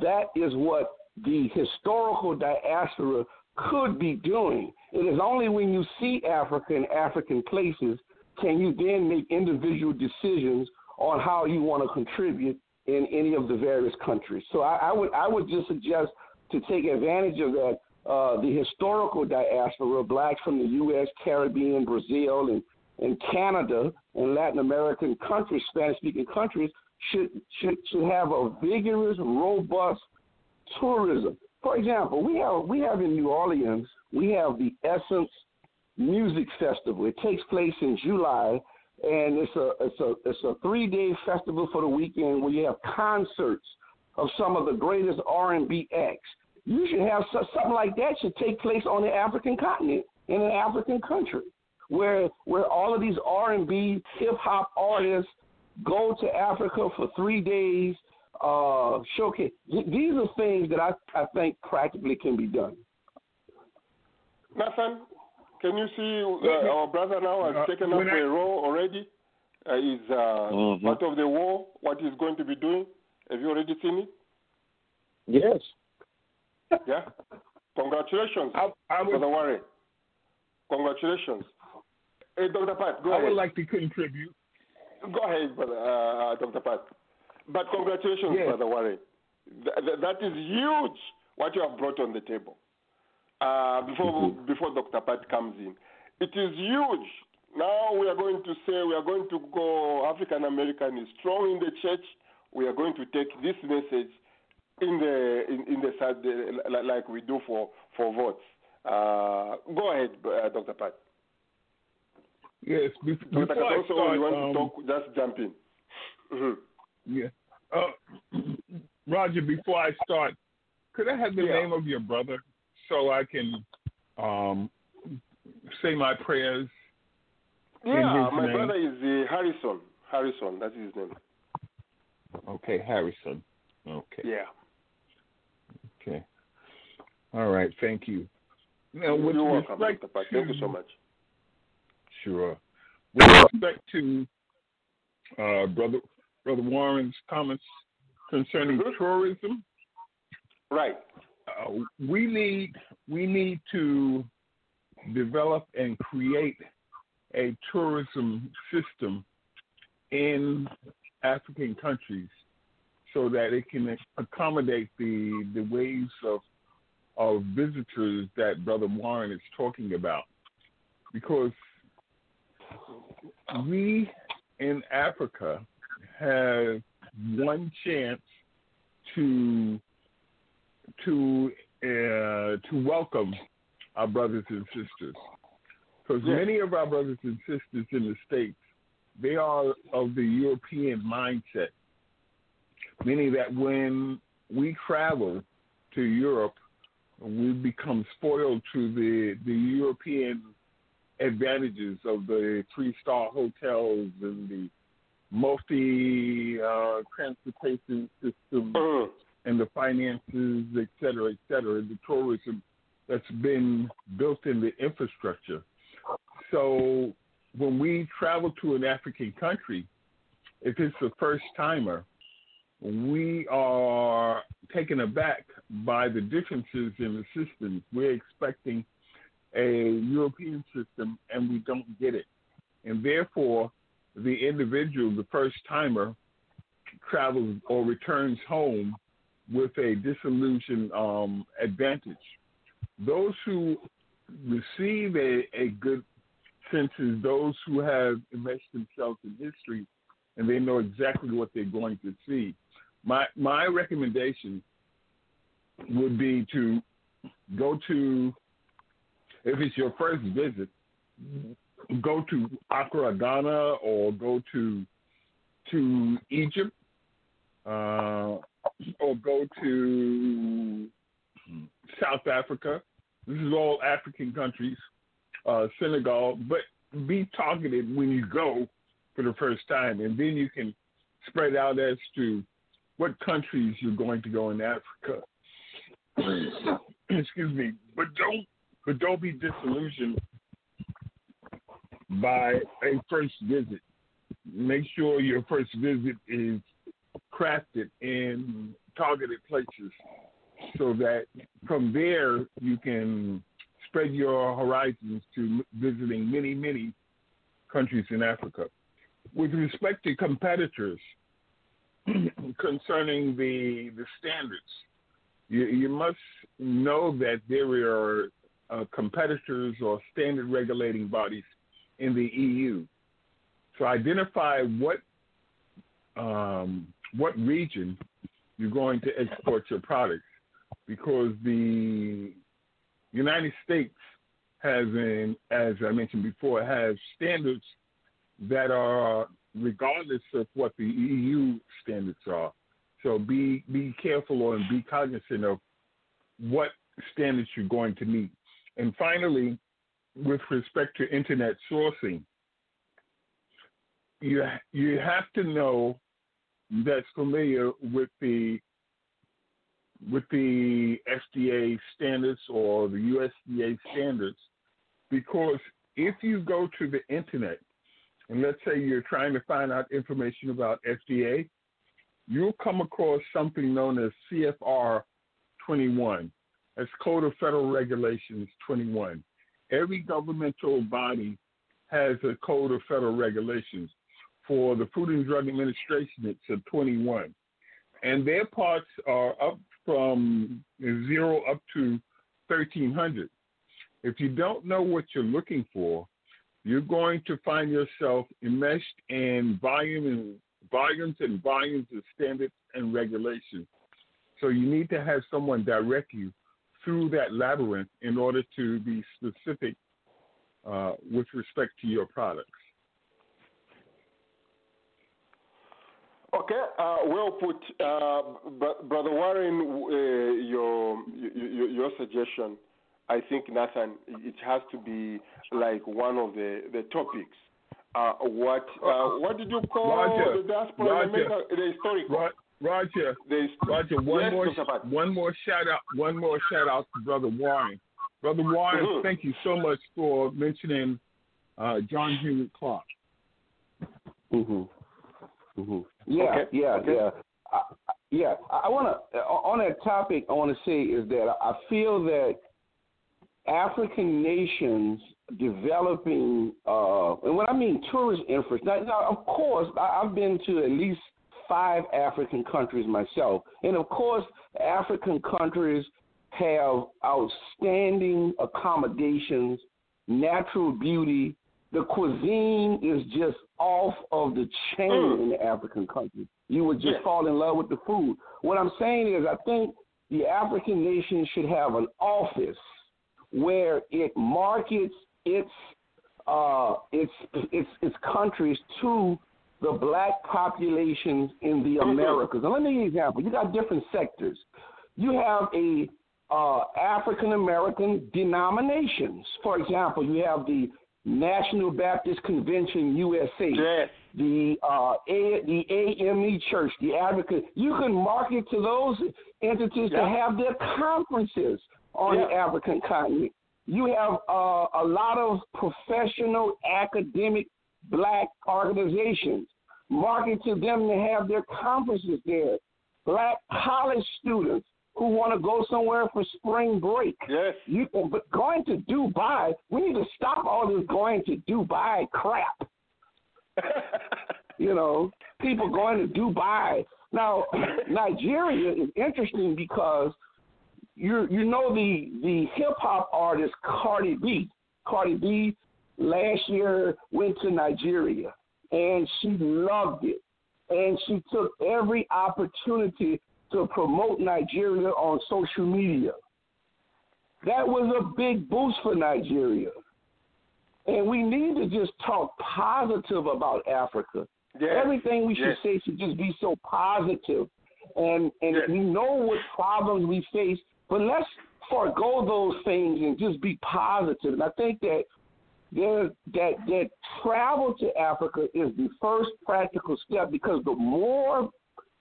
that is what the historical diaspora could be doing. It is only when you see Africa in African places can you then make individual decisions on how you want to contribute in any of the various countries. So I, I would I would just suggest to take advantage of that. Uh, the historical diaspora, of blacks from the U.S., Caribbean, Brazil, and and Canada and Latin American countries, Spanish-speaking countries, should should should have a vigorous, robust tourism. For example, we have we have in New Orleans we have the Essence Music Festival. It takes place in July, and it's a it's a it's a three day festival for the weekend where you have concerts of some of the greatest R and B acts. You should have something like that should take place on the African continent in an African country. where where all of these R and B hip hop artists go to Africa for three days, uh, showcase. These are things that I I think practically can be done. Nathan, can you see uh, our brother now has Uh, taken up when I- a role already? Uh, is uh, Mhm. part of the war. What he's going to be doing? Have you already seen it? Yes. Yeah. Congratulations, I, I would, Brother Warren. Congratulations. Hey, Dr. Pat, go I ahead. would like to contribute. Go ahead, brother, uh, Dr. Pat. But congratulations, Yes. Brother Warren. Th- th- that is huge what you have brought on the table. Uh, before before Dr. Pat comes in, it is huge. Now we are going to say we are going to go. African American is strong in the church. We are going to take this message in the in, in the side like we do for for votes. Uh, go ahead, uh, Dr. Pat. Yes, be- Dr. before I start, you want um, to talk? Just jump in. hmm Yeah. Uh, Roger, before I start, could I have the Yeah. name of your brother so I can um, say my prayers? Yeah, my name? brother is uh, Harrison. Harrison, that's his name. Okay, Harrison. Okay. Yeah. All right. Thank you. Now, with You're welcome, respect Dr. Thank you so much. Sure. With respect to uh, brother brother Warren's comments concerning Mhm. tourism, Right. uh, we need we need to develop and create a tourism system in African countries so that it can accommodate the the waves of of visitors that Brother Warren is talking about. Because we in Africa have one chance to to uh, to welcome our brothers and sisters. Because many of our brothers and sisters in the states, they are of the European mindset, meaning that when we travel to Europe, we become spoiled to the the European advantages of the three star hotels and the multi uh, transportation system Mhm. and the finances, et cetera, et cetera, the tourism that's been built in the infrastructure. So when we travel to an African country, if it's a first timer, we are taken aback by the differences in the systems. We're expecting a European system and we don't get it. And therefore, the individual, the first timer, travels or returns home with a disillusioned um, advantage. Those who receive a, a good sense is those who have immersed themselves in history and they know exactly what they're going to see. My my recommendation would be to go to if it's your first visit, go to Accra, Ghana, or go to to Egypt, uh, or go to South Africa. This is all African countries, uh, Senegal, but be targeted when you go for the first time, and then you can spread out as to what countries you're going to go in Africa. [clears throat] Excuse me, but don't but don't be disillusioned by a first visit. Make sure your first visit is crafted in targeted places so that from there you can spread your horizons to visiting many, many countries in Africa. With respect to competitors [clears throat] concerning the the standards, you, you must know that there are uh, competitors or standard regulating bodies in the EU. So identify what um, what region you're going to export your products, because the United States has, an, as I mentioned before, has standards that are regardless of what the EU standards are. So be be careful and be cognizant of what standards you're going to meet. And finally, with respect to internet sourcing, you you have to know that's familiar with the with the FDA standards or the USDA standards, because if you go to the internet and let's say you're trying to find out information about FDA, you'll come across something known as CFR 21. That's Code of Federal Regulations 21. Every governmental body has a Code of Federal Regulations. For the Food and Drug Administration, it's a 21. And their parts are up from zero up to 1300. If you don't know what you're looking for, you're going to find yourself enmeshed in volume and volumes and volumes of standards and regulations. So you need to have someone direct you through that labyrinth in order to be specific uh, with respect to your products. Okay, uh, well put, uh, brother Warren. Uh, your, your, your suggestion, I think Nathan, it has to be like one of the the topics. Uh, what uh, what did you call Roger, the diaspora Roger, America, the historical? Roger, the, Roger, one yes, more, Dr. one more shout out, one more shout out to Brother Warren. Brother Warren, Mhm. thank you so much for mentioning uh, John Henrik Clarke. Mhm. Mhm. Yeah, Okay, yeah, okay. yeah. I, I- yeah, I want to on that topic. I want to say is that I feel that African nations developing, uh, and when I mean tourist interest, now, now of course I, I've been to at least five African countries myself, and of course African countries have outstanding accommodations, natural beauty. The cuisine is just off of the chain Mm. in the African countries. You would just Yes. fall in love with the food. What I'm saying is, I think the African nation should have an office where it markets its uh, its its its countries to the black populations in the Mhm. Americas. And let me give you an example. You got different sectors. You have a uh, African American denominations. For example, you have the National Baptist Convention USA, Yes. the uh, a, the AME Church, the Advocate. You can market to those entities to have their conferences on the African continent. You have uh, a lot of professional academic black organizations. Market to them to have their conferences there. Black college students who want to go somewhere for spring break. Yes. You, but going to Dubai, we need to stop all this going to Dubai crap. [laughs] You know, people going to Dubai. Now, [laughs] Nigeria is interesting because you you know the the hip hop artist Cardi B. Cardi B last year went to Nigeria and she loved it, and she took every opportunity to promote Nigeria on social media. That was a big boost for Nigeria. And we need to just talk positive about Africa. Yes. Everything we should Yes. say should just be so positive. And and Yes. we know what problems we face, but let's forego those things and just be positive. And I think that there that that travel to Africa is the first practical step because the more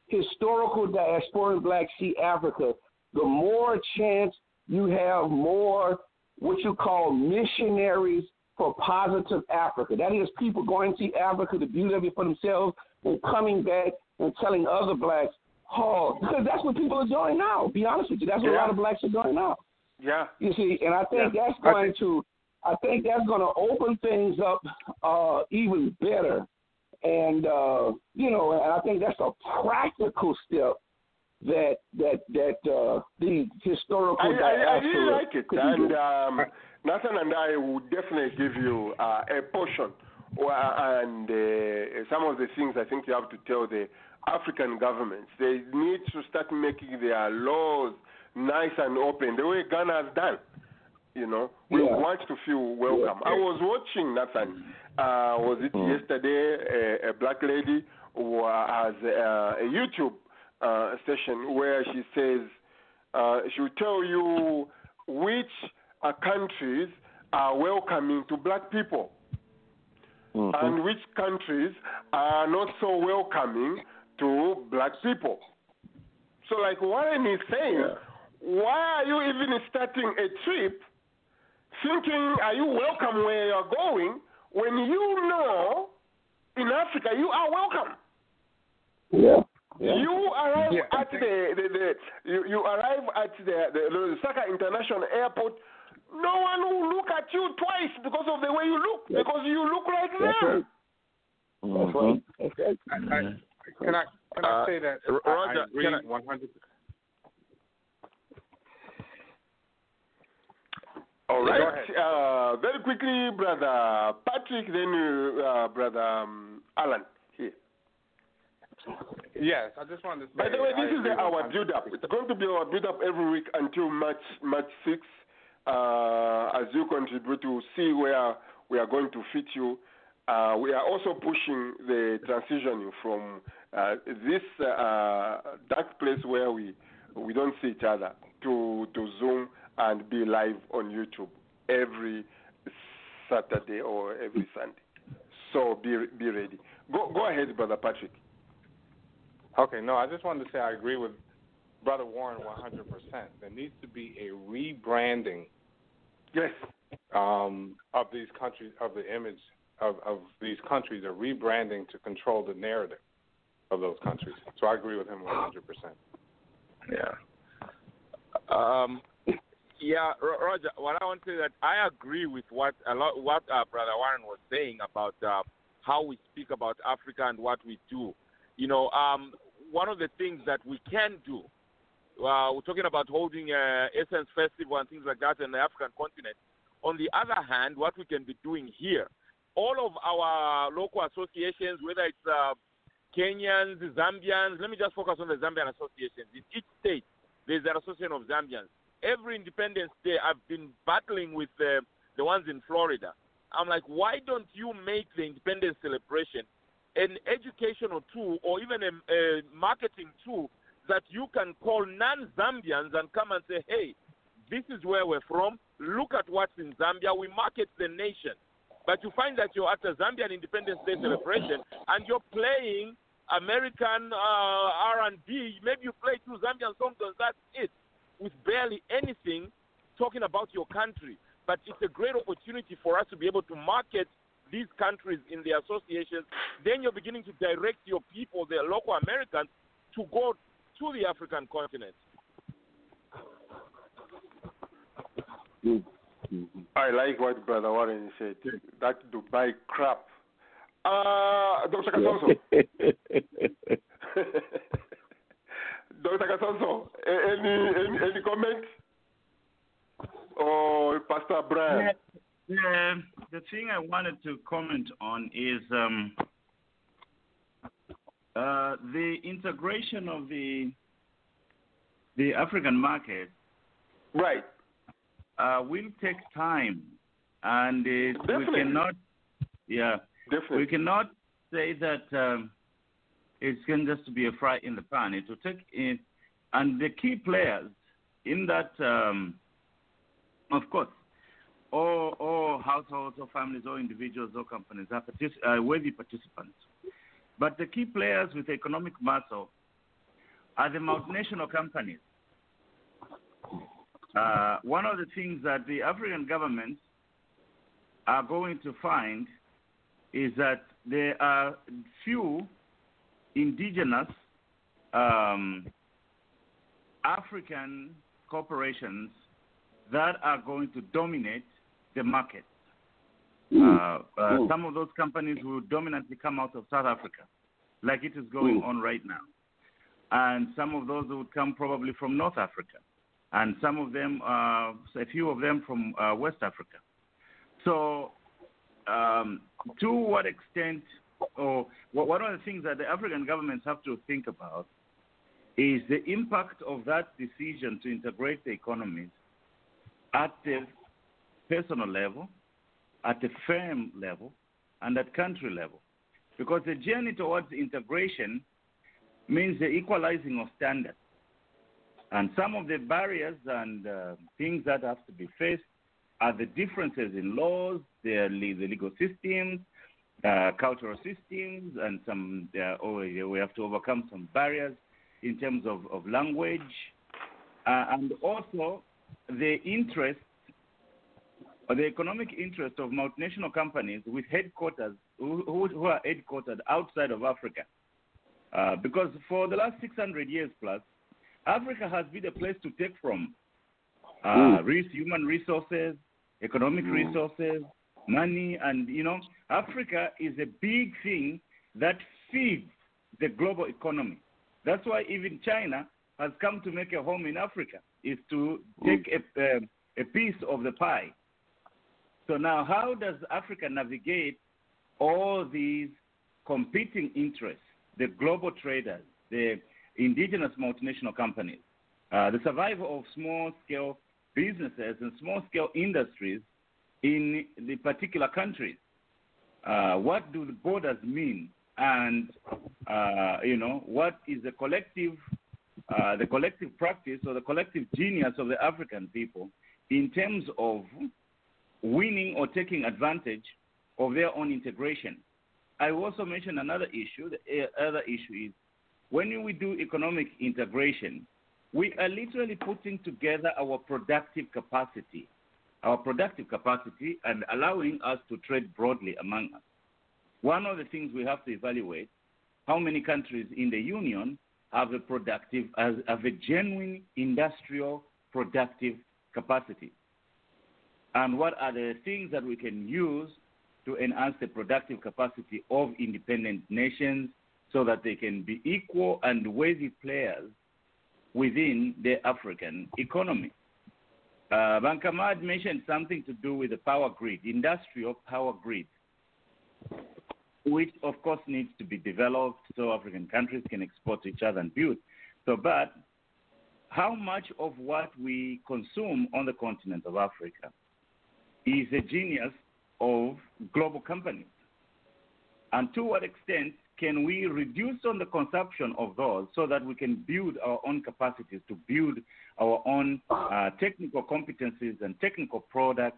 historical diaspora blacks see Africa, the more chance you have more what you call missionaries for positive Africa. That is people going to Africa, the beauty of for themselves, and coming back and telling other blacks, oh, because that's what people are doing now. Be honest with you, that's what a lot of blacks are doing now. Yeah. You see, and I think Yeah. that's I going to, I think that's going to open things up uh, even better, and uh, you know, and I think that's a practical step that that that uh, the historical I, I, I really like it, and um, Nathan and I would definitely give you uh, a portion, or, and uh, some of the things I think you have to tell the African governments. They need to start making their laws nice and open, the way Ghana has done. You know, we Yeah. want to feel welcome. I was watching Nathan. Uh, was it Mm. yesterday? A, a black lady who has uh, a YouTube uh, session where she says uh, she will tell you which uh, countries are welcoming to black people Mm-hmm. and which countries are not so welcoming to black people. So, like Warren is saying, why are you even starting a trip thinking, are you welcome where you're going, when you know in Africa you are welcome? Yeah. Yeah. You arrive Yeah. at the, the, the you, you arrive at the, the, the Lusaka International Airport. No one will look at you twice because of the way you look, because you look like That's them. right. That's right. Mm-hmm. That's right. I, I, can I can I Uh, say that R- I- I, Roger, agree I- one hundred? All Yeah, go right. Uh, very quickly, brother Patrick, then uh, brother um, Alan here. Yes, I just wanted to say. By the way, I this is agree our build-up. It's going to be our build-up every week until March March 6th. Uh, as you contribute to see where we are going to fit you. Uh, we are also pushing the transitioning from uh, this uh, dark place where we we don't see each other to to Zoom and be live on YouTube every Saturday or every Sunday. So be be ready. Go go ahead, brother Patrick. Okay, no, I just wanted to say I agree with Brother Warren 100%. There needs to be a rebranding Yes. um, of these countries, of the image of, of these countries, are rebranding to control the narrative of those countries. So I agree with him 100%. Yeah. Um, yeah, Ro- Roger. What I want to say that I agree with what a lot what uh, Brother Warren was saying about uh, how we speak about Africa and what we do. You know, um, one of the things that we can do. Uh, we're talking about holding uh, Essence Festival and things like that in the African continent. On the other hand, what we can be doing here, all of our local associations, whether it's uh, Kenyans, Zambians. Let me just focus on the Zambian associations. In each state, there's an association of Zambians. Every Independence Day, I've been battling with uh, the ones in Florida. I'm like, why don't you make the independence celebration an educational tool or even a, a marketing tool that you can call non Zambians and come and say, hey, this is where we're from. Look at what's in Zambia. We market the nation. But you find that you're at a Zambian Independence Day celebration and you're playing American uh, R&B. Maybe you play two Zambian songs and that's it, with barely anything talking about your country. But it's a great opportunity for us to be able to market these countries in the associations. Then you're beginning to direct your people, the local Americans, to go to the African continent. I like what Brother Warren said. That Dubai crap. Uh, Dr. Kasonso. Dr. Kasonso, any, any, any comment? Or Pastor Brian? Yeah, the thing I wanted to comment on is um, uh, the integration of the the African market. Right. Uh, will take time, and we cannot. Yeah, Definitely. we cannot say that um, it's going just to be a fry in the pan. It will take in, and the key players in that, um, of course, all, all households or families or individuals or companies are partic- uh, worthy participants. But the key players with economic muscle are the multinational companies. Uh, one of the things that the African governments are going to find is that there are few indigenous um, African corporations that are going to dominate the market. Uh, uh, some of those companies will dominantly come out of South Africa, like it is going on right now. And some of those would come probably from North Africa, and some of them, uh, a few of them from uh, West Africa. So, um, to what extent, or one of the things that the African governments have to think about is the impact of that decision to integrate the economies at the personal level, at the firm level, and at country level. Because the journey towards integration means the equalizing of standards. And some of the barriers and uh, things that have to be faced are the differences in laws, the, the legal systems, uh, cultural systems, and some. Uh, oh, we have to overcome some barriers in terms of, of language, uh, and also the interest or the economic interest of multinational companies with headquarters who, who, who are headquartered outside of Africa. Uh, because for the last 600 years plus, Africa has been a place to take from uh, human resources, economic mm. resources, money, and you know, Africa is a big thing that feeds the global economy. That's why even China has come to make a home in Africa, is to take a, uh, a piece of the pie. So now, how does Africa navigate all these competing interests, the global traders, the indigenous multinational companies, uh, the survival of small-scale businesses and small-scale industries in the particular countries? Uh, what do the borders mean? And uh, you know, what is the collective, uh, the collective practice or the collective genius of the African people in terms of winning or taking advantage of their own integration. I also mentioned another issue. The uh, other issue is when we do economic integration, we are literally putting together our productive capacity, our productive capacity, and allowing us to trade broadly among us. One of the things we have to evaluate how many countries in the union have a productive, have a genuine industrial productive capacity and what are the things that we can use to enhance the productive capacity of independent nations so that they can be equal and worthy players within the African economy. Uh, Bankamad mentioned something to do with the power grid, industrial power grid, which of course needs to be developed so African countries can export to each other and build. So, but how much of what we consume on the continent of Africa is a genius of global companies. And to what extent can we reduce on the consumption of those so that we can build our own capacities to build our own uh, technical competencies and technical products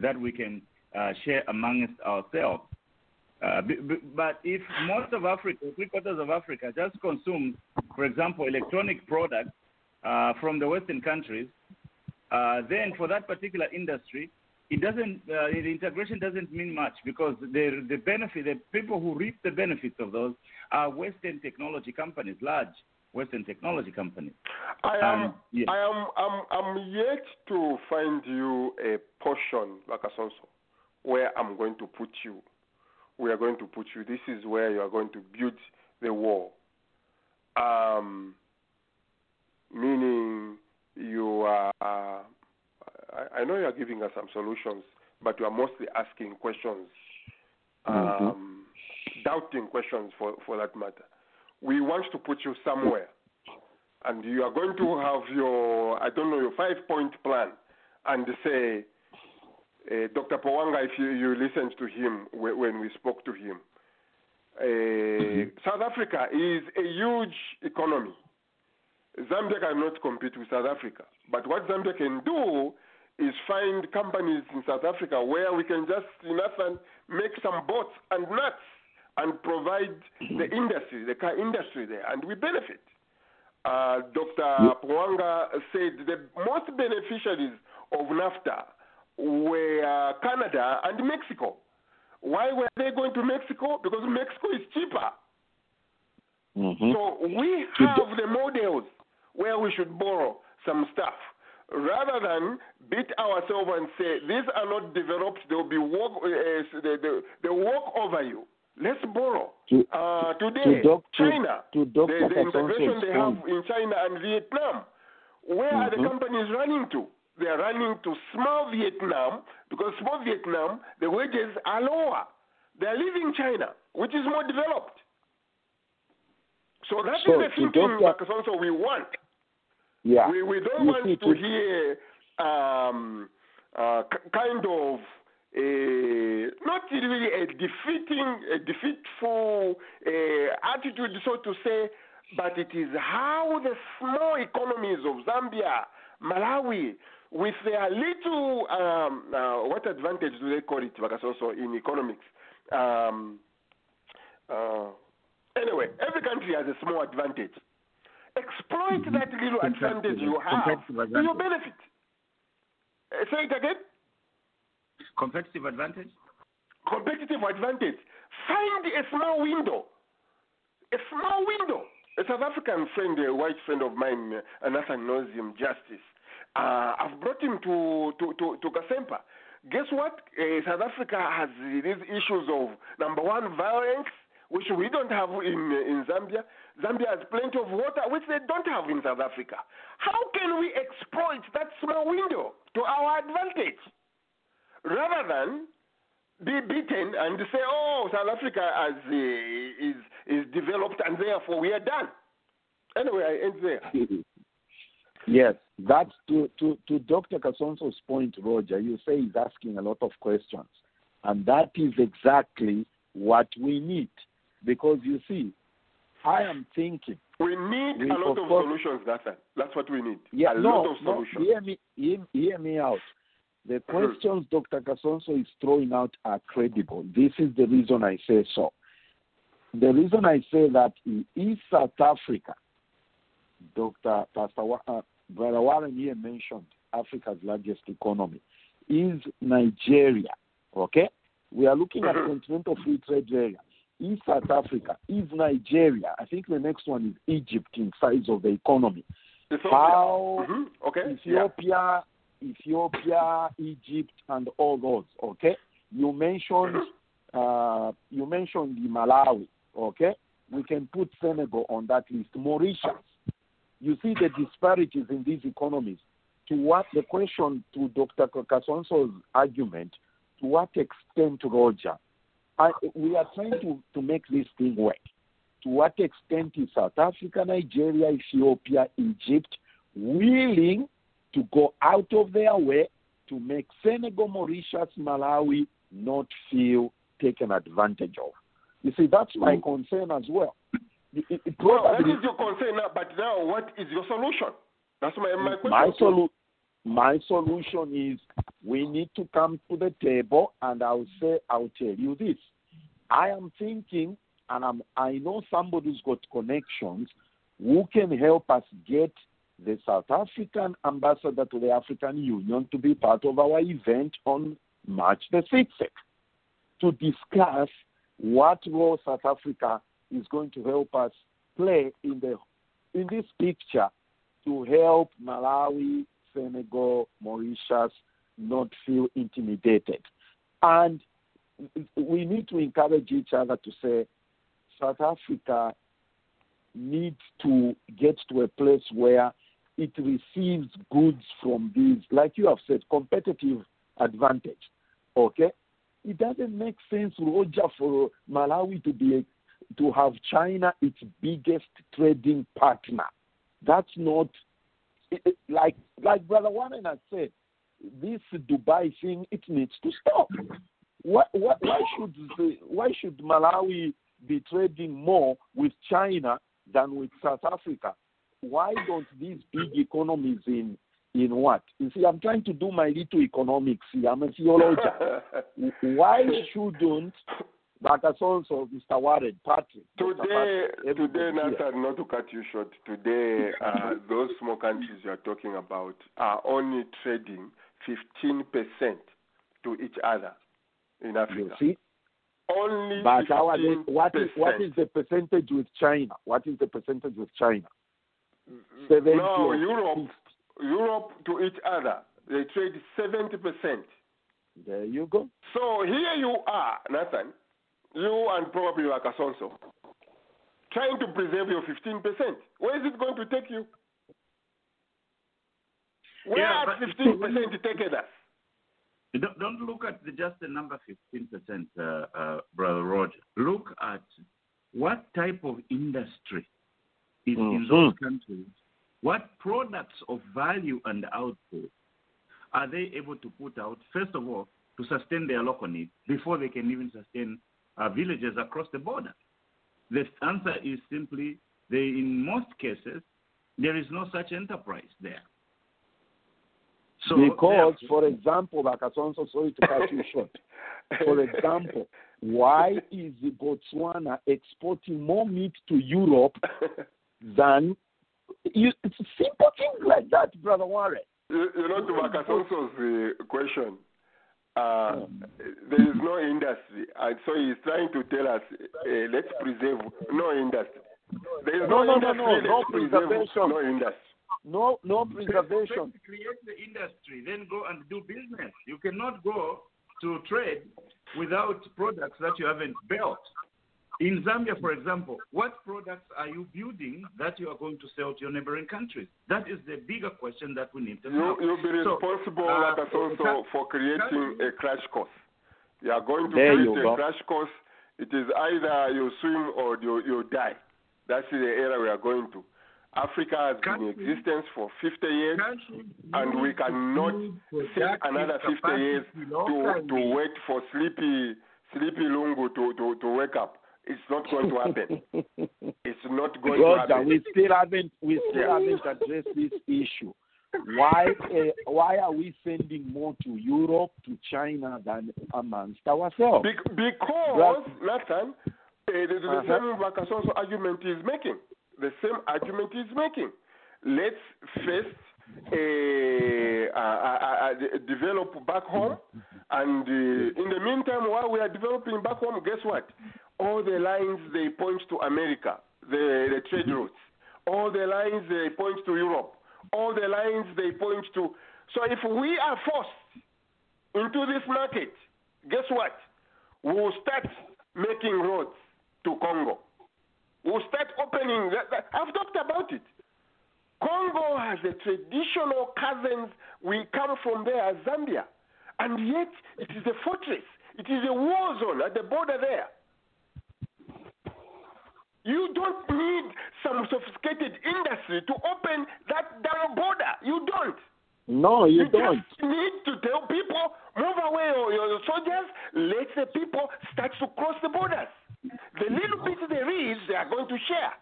that we can uh, share amongst ourselves? Uh, b- b- but if most of Africa, three quarters of Africa, just consumes, for example, electronic products uh, from the Western countries, uh, then for that particular industry, it doesn't uh, the integration doesn't mean much because the the benefit the people who reap the benefits of those are Western technology companies, large Western technology companies. I am um, yes. I am I'm I'm yet to find you a portion, Bakasonso, where I'm going to put you. We are going to put you. This is where you are going to build the wall. Um, meaning you are. I, I know you are giving us some solutions, but you are mostly asking questions, mm-hmm. um, doubting questions for, for that matter. We want to put you somewhere, and you are going to have your, I don't know, your five point plan, and say, uh, Dr. Pawanga, if you, you listened to him when, when we spoke to him, uh, mm-hmm. South Africa is a huge economy. Zambia cannot compete with South Africa. But what Zambia can do is find companies in South Africa where we can just, in essence, make some boats and nuts and provide the industry, the car industry there, and we benefit. Uh, Dr. Pwanga said the most beneficiaries of NAFTA were Canada and Mexico. Why were they going to Mexico? Because Mexico is cheaper. Mm-hmm. So we have the models where we should borrow some stuff rather than beat ourselves and say these are not developed, they will be walk, uh, they, they, they walk over you. Let's borrow. To, uh, today, to doc, China, to, to the, the integration they have in China and Vietnam, where mm-hmm. are the mm-hmm. companies running to? They are running to small Vietnam because small Vietnam, the wages are lower. They are leaving China, which is more developed. So that so is the thinking, also we want. Yeah. We, we don't you want to, to hear um, uh, kind of a, not really a defeating, a defeatful uh, attitude, so to say, but it is how the small economies of Zambia, Malawi, with their little um, uh, what advantage do they call it, because also in economics? Um, uh, anyway, every country has a small advantage. Exploit that little advantage you have to your benefit. Uh, say it again. Competitive advantage. Competitive advantage. Find a small window. A small window. A South African friend, a white friend of mine, uh, Nathan knows him, Justice. Uh, I've brought him to to to, to Kasempa. Guess what? Uh, South Africa has these issues of number one violence, which we don't have in in Zambia. Zambia has plenty of water, which they don't have in South Africa. How can we exploit that small window to our advantage, rather than be beaten and say, "Oh, South Africa has, uh, is is developed, and therefore we are done." Anyway, I end there. [laughs] Yes, that's to, to, to Dr. Kasonso's point, Roger. You say he's asking a lot of questions. And that is exactly what we need. Because you see, I am thinking. We need We, a lot of course- solutions, Nathan. That's what we need. Yeah, a no, lot of no, solutions. hear me, hear, hear me out. The questions Dr. Kasonso is throwing out are credible. This is the reason I say so. The reason I say that in East South Africa, Dr. Pastor uh, Brother Warren here mentioned Africa's largest economy is Nigeria. Okay, we are looking at Mhm. continental free trade area. East South Africa is Nigeria. I think the next one is Egypt in size of the economy. Ethiopia. How Mhm. Okay. Yeah. Ethiopia, Ethiopia, Egypt, and all those. Okay, you mentioned uh, you mentioned the Malawi. Okay, we can put Senegal on that list. Mauritius. You see the disparities in these economies. To what the question to Dr. Kasonso's argument? To what extent, Roger? I, we are trying to, to make this thing work. To what extent is South Africa, Nigeria, Ethiopia, Egypt willing to go out of their way to make Senegal, Mauritius, Malawi not feel taken advantage of? You see, that's my mm. concern as well. It- it- it Well, that is your concern now. But now, what is your solution? That's my my question. my solu- my solution is we need to come to the table and I'll say I'll tell you this. I am thinking and I'm I know somebody who's got connections who can help us get the South African ambassador to the African Union to be part of our event on March the 6th to discuss what role South Africa is going to help us play in the in this picture to help Malawi, Senegal, Mauritius not feel intimidated. And we need to encourage each other to say South Africa needs to get to a place where it receives goods from these, like you have said, competitive advantage. Okay? It doesn't make sense, Roger, for Malawi to be to have China its biggest trading partner. That's not it- it- like like Brother Warren has said. This Dubai thing it needs to stop. What, what, why should the, why should Malawi be trading more with China than with South Africa? Why don't these big economies in in what? You see, I'm trying to do my little economics here. I'm a theologian. [laughs] Why shouldn't like as also Mr. Warren, Patrick, Today, Patrick, today. Nathan, not to cut you short, today, uh, [laughs] those small countries you are talking about are only trading 15% to each other in You Africa. see, Only but our, 15%. what is what is the percentage with China? What is the percentage with China? Seventy No, or Europe, Europe to each other, they trade 70%. There you go. So here you are, Nathan, you and probably Wakasonso, trying to preserve your 15%. Where is it going to take you? Where Yeah, but- 15% taken us? Don't, don't look at the, just the number 15%, uh, uh, Brother Roger. Look at what type of industry is in those countries. What products of value and output are they able to put out, first of all, to sustain their local needs before they can even sustain uh, villages across the border? The answer is simply, they, in most cases, there is no such enterprise there. So because, for example, Bakasonso, sorry to cut you short. [laughs] For example, why is Botswana exporting more meat to Europe than you, it's simple things like that, brother Warren. You, you know, to Makasonso's uh, question, uh, there is no industry, and so he's trying to tell us, uh, let's preserve no industry. There is No, no, no, no, industry, no, no preservation. no industry. No, no preservation. First create the industry, then go and do business. You cannot go to trade without products that you haven't built. In Zambia, for example, what products are you building that you are going to sell to your neighboring countries? That is the bigger question that we need to You, know. you'll be So, responsible, uh, also, can- for creating a crash course. You are going to create a go. crash course. It is either you swim or you, you die. That's the era we are going to. Africa has been in existence for 50 years, and we cannot sit another 50 years to, to wait for sleepy, sleepy Lungu to, to, to wake up. It's not going to happen. [laughs] It's not going to Roger, happen. we still haven't we still Yeah. haven't addressed this issue. Why uh, why are we sending more to Europe to China than amongst ourselves? Bec- because, Nathan, uh, the, the Uh-huh. same argument is making. The same argument is making. Let's first uh, uh, uh, uh, develop back home, and uh, in the meantime, while we are developing back home, guess what? All the lines they point to America, the, the trade routes. All the lines they point to Europe. All the lines they point to. So if we are forced into this market, guess what? We will start making roads to Congo. We'll start opening. I've talked about it. Congo has a traditional cousins. We come from there as Zambia. And yet, it is a fortress. It is a war zone at the border there. You don't need some sophisticated industry to open that damn border. You don't. No, you You don't. just need to tell people, move away your, your soldiers, let the people start to cross the borders. The little bit there is, they are going to share.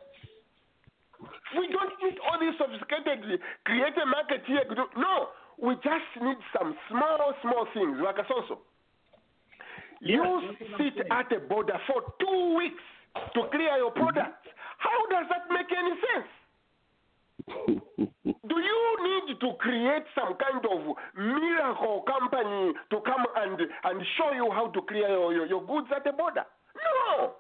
We don't need all these sophisticated, create a market here. No, we just need some small, small things, like a so You sit at a border for two weeks to clear your product. How does that make any sense? [laughs] Do you need to create some kind of miracle company to come and, and show you how to clear your, your, your goods at the border? No!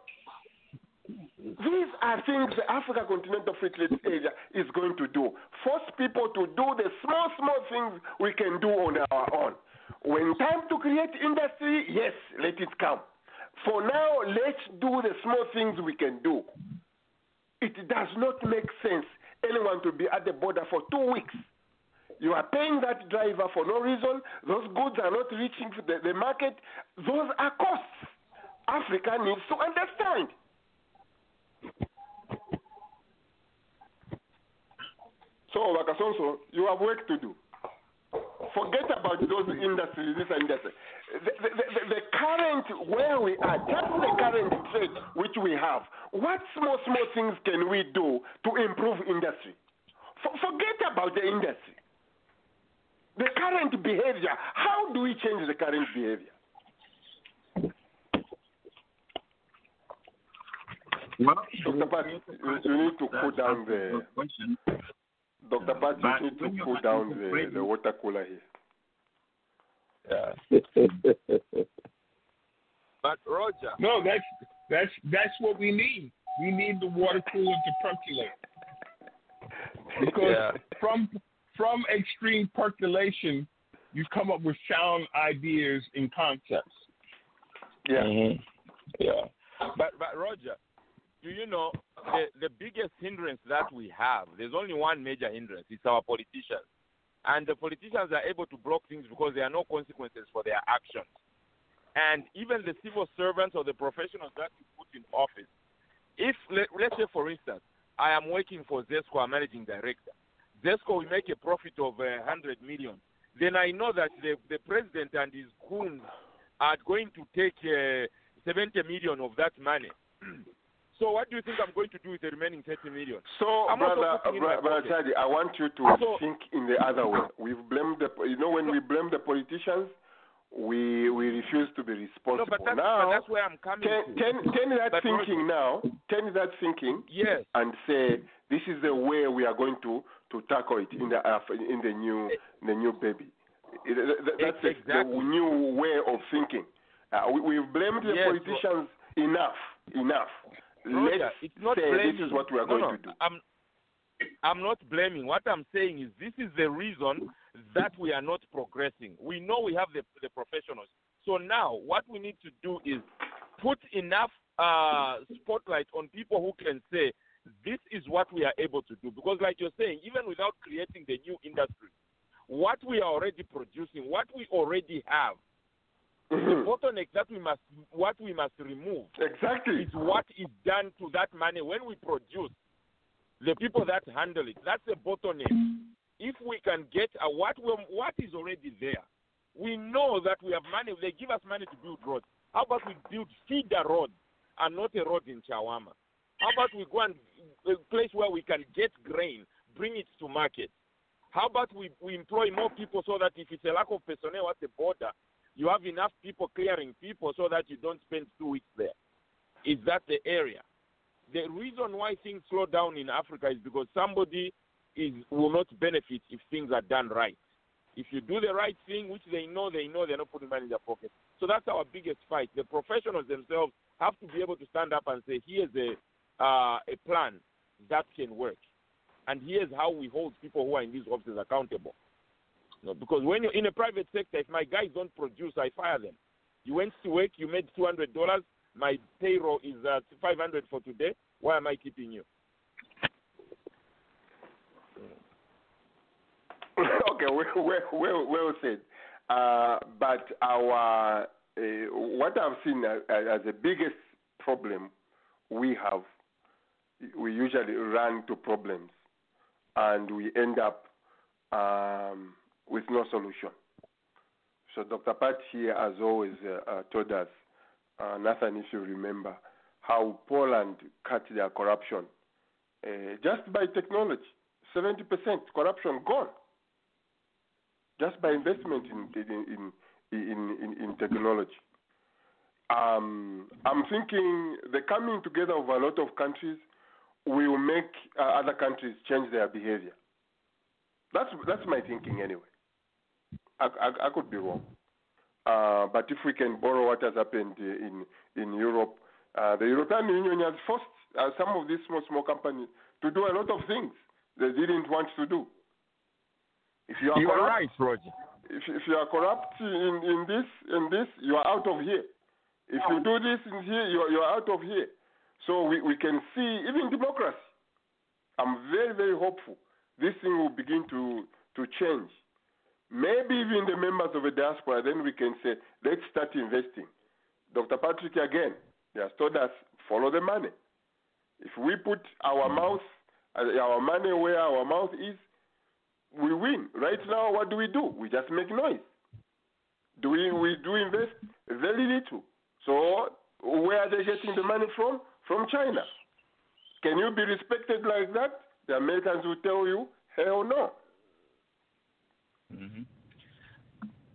These are things the Africa Continental Free Trade Area is going to do. Force people to do the small, small things we can do on our own. When time to create industry, yes, let it come. For now, let's do the small things we can do. It does not make sense anyone to be at the border for two weeks. You are paying that driver for no reason. Those goods are not reaching the, the market. Those are costs. Africa needs to understand. So, Wakasonso, you have work to do. Forget about those industries, this industry. The, the, the, the current, where we are, just the current trade which we have, what small, small things can we do to improve industry? For, forget about the industry. The current behavior, how do we change the current behavior? Well, Dr. Pat, you, you need to cool down the. question. Dr. Pat, you need to you're cool down the, the water cooler here. Yeah. but Roger, No, that's that's that's what we need. We need the water cooler to percolate. Because Yeah. from from extreme percolation, you come up with sound ideas and concepts. Yeah. Yeah. But but Roger, do you know the the biggest hindrance that we have? There's only one major hindrance. It's our politicians, and the politicians are able to block things because there are no consequences for their actions. And even the civil servants or the professionals that you put in office, if let, let's say for instance, I am working for Zesco, I'm managing director. Zesco will make a profit of uh, 100 million. Then I know that the, the president and his goons are going to take uh, 70 million of that money [clears throat] So what do you think I'm going to do with the remaining 30 million? So, I'm brother, putting in my brother, brother. Chadi, I want you to So- think in the other way. We've blamed the, you know, when we blame the politicians, we we refuse to be responsible. No, but that's, now, but that's where I'm coming turn, to. turn, turn that But thinking now, turn that thinking, Yes. and say this is the way we are going to to tackle it in the in the new the new baby. It- that- that- That's the- Exactly. the new way of thinking. Uh, we, we've blamed the Yes, politicians enough, enough. Roger, it's not say blaming. this is what we are no, going no, to do. I'm, I'm not blaming. What I'm saying is this is the reason that we are not progressing. We know we have the, the professionals. So now what we need to do is put enough uh, spotlight on people who can say this is what we are able to do. Because like you're saying, even without creating the new industry, what we are already producing, what we already have, the bottleneck that we must what we must remove Exactly. is what is done to that money when we produce. The people that handle it, that's a bottleneck. If we can get a, what we, what is already there, we know that we have money. They give us money to build roads. How about we build feeder roads and not a road in Chawama? How about we go and a place where we can get grain, bring it to market? How about we, we employ more people so that if it's a lack of personnel at the border, you have enough people clearing people so that you don't spend two weeks there? Is that the area? The reason why things slow down in Africa is because somebody is will not benefit if things are done right. If you do the right thing, which they know, they know they're not putting money in their pocket. So that's our biggest fight. The professionals themselves have to be able to stand up and say, here's a uh, a plan that can work, and here's how we hold people who are in these offices accountable. Because when you're in a private sector, if my guys don't produce, I fire them. You went to work, you made two hundred dollars. My payroll is uh, five hundred for today. Why am I keeping you? [laughs] okay, well, well, well said. Uh, but our uh, what I've seen as, as the biggest problem we have, we usually run to problems, and we end up um, with no solution. So Dr. Pat here has always uh, uh, told us, uh, Nathan, if you remember, how Poland cut their corruption uh, just by technology. 70% corruption gone just by investment in in in in, in, technology. Um, I'm thinking the coming together of a lot of countries will make uh, other countries change their behavior. That's that's my thinking anyway. I, I, I could be wrong, uh, but if we can borrow what has happened in in Europe, uh, the European Union has forced uh, some of these small small companies to do a lot of things they didn't want to do. If you are You are right, Roger. if, if you are corrupt in, in this in this, you are out of here. If you do this in here, you are, you are out of here. So we, we can see even democracy. I'm very very hopeful this thing will begin to to change. Maybe even the members of the diaspora, then we can say let's start investing. Dr. Patrick again, he has told us follow the money. If we put our mouth uh, our money where our mouth is, we win. Right now, what do we do? We just make noise. Do we we do invest very little? So where are they getting the money from? From China. Can you be respected like that? The Americans will tell you, hell no. Hmm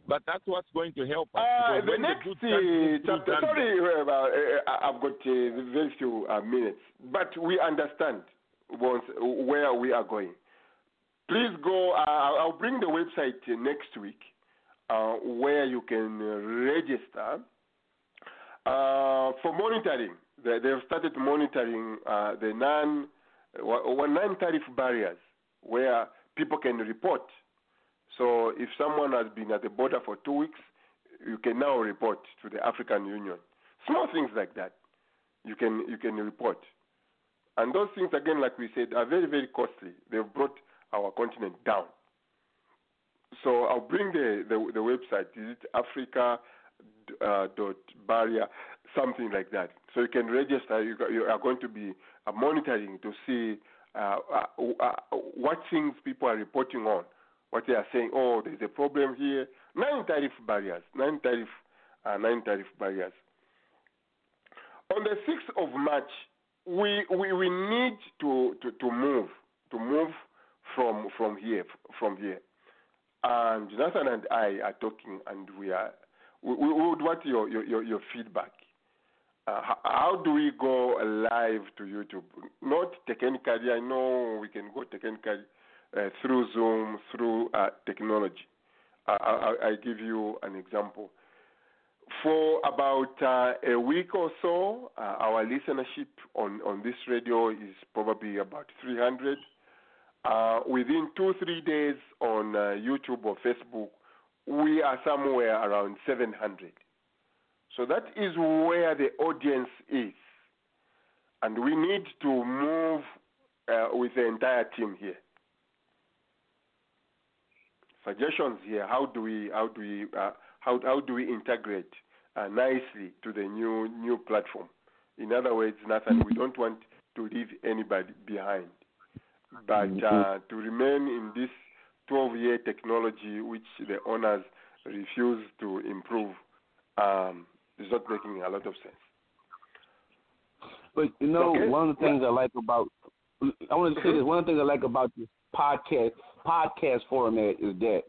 But that's what's going to help us. Uh, the next goods start moving uh, through chapter, sorry, uh, uh, I've got uh, very few uh, minutes, but we understand once where we are going. Please go, uh, I'll bring the website next week uh, where you can register uh, for monitoring. They, they've started monitoring uh, the non, uh, non tariff barriers where people can report. So if someone has been at the border for two weeks, you can now report to the African Union. Small things like that, you can you can report. And those things again, like we said, are very very costly. They've brought our continent down. So I'll bring the the, the website. Is it Africa uh, dot barrier something like that? So you can register. You, you are going to be uh, monitoring to see uh, uh, uh, what things people are reporting on what they are saying, oh, there's a problem here. Nine tariff barriers, nine tariff, uh, nine tariff barriers. On the 6th of March, we, we we need to, to, to move to move from from here from here. And Jonathan and I are talking, and we are we, we would want your your, your, feedback. Uh, how, how, do we go live to YouTube? Not technically. I know we can go technically uh, through Zoom, through uh, technology. I, I, I, give you an example. For about uh, a week or so, uh, our listenership on, on this radio is probably about 300. Uh, within two, three days on YouTube or Facebook, we are somewhere around 700. So that is where the audience is. And we need to move with the entire team here. Suggestions here. How do we how do we uh, how how do we integrate uh, nicely to the new new platform? In other words, Nathan, we don't want to leave anybody behind, but mm-hmm. uh, to remain in this 12-year technology which the owners refuse to improve um, is not making a lot of sense. But you know, okay. one of the things I like about I want to say this. One of the things I like about this podcast podcast format is that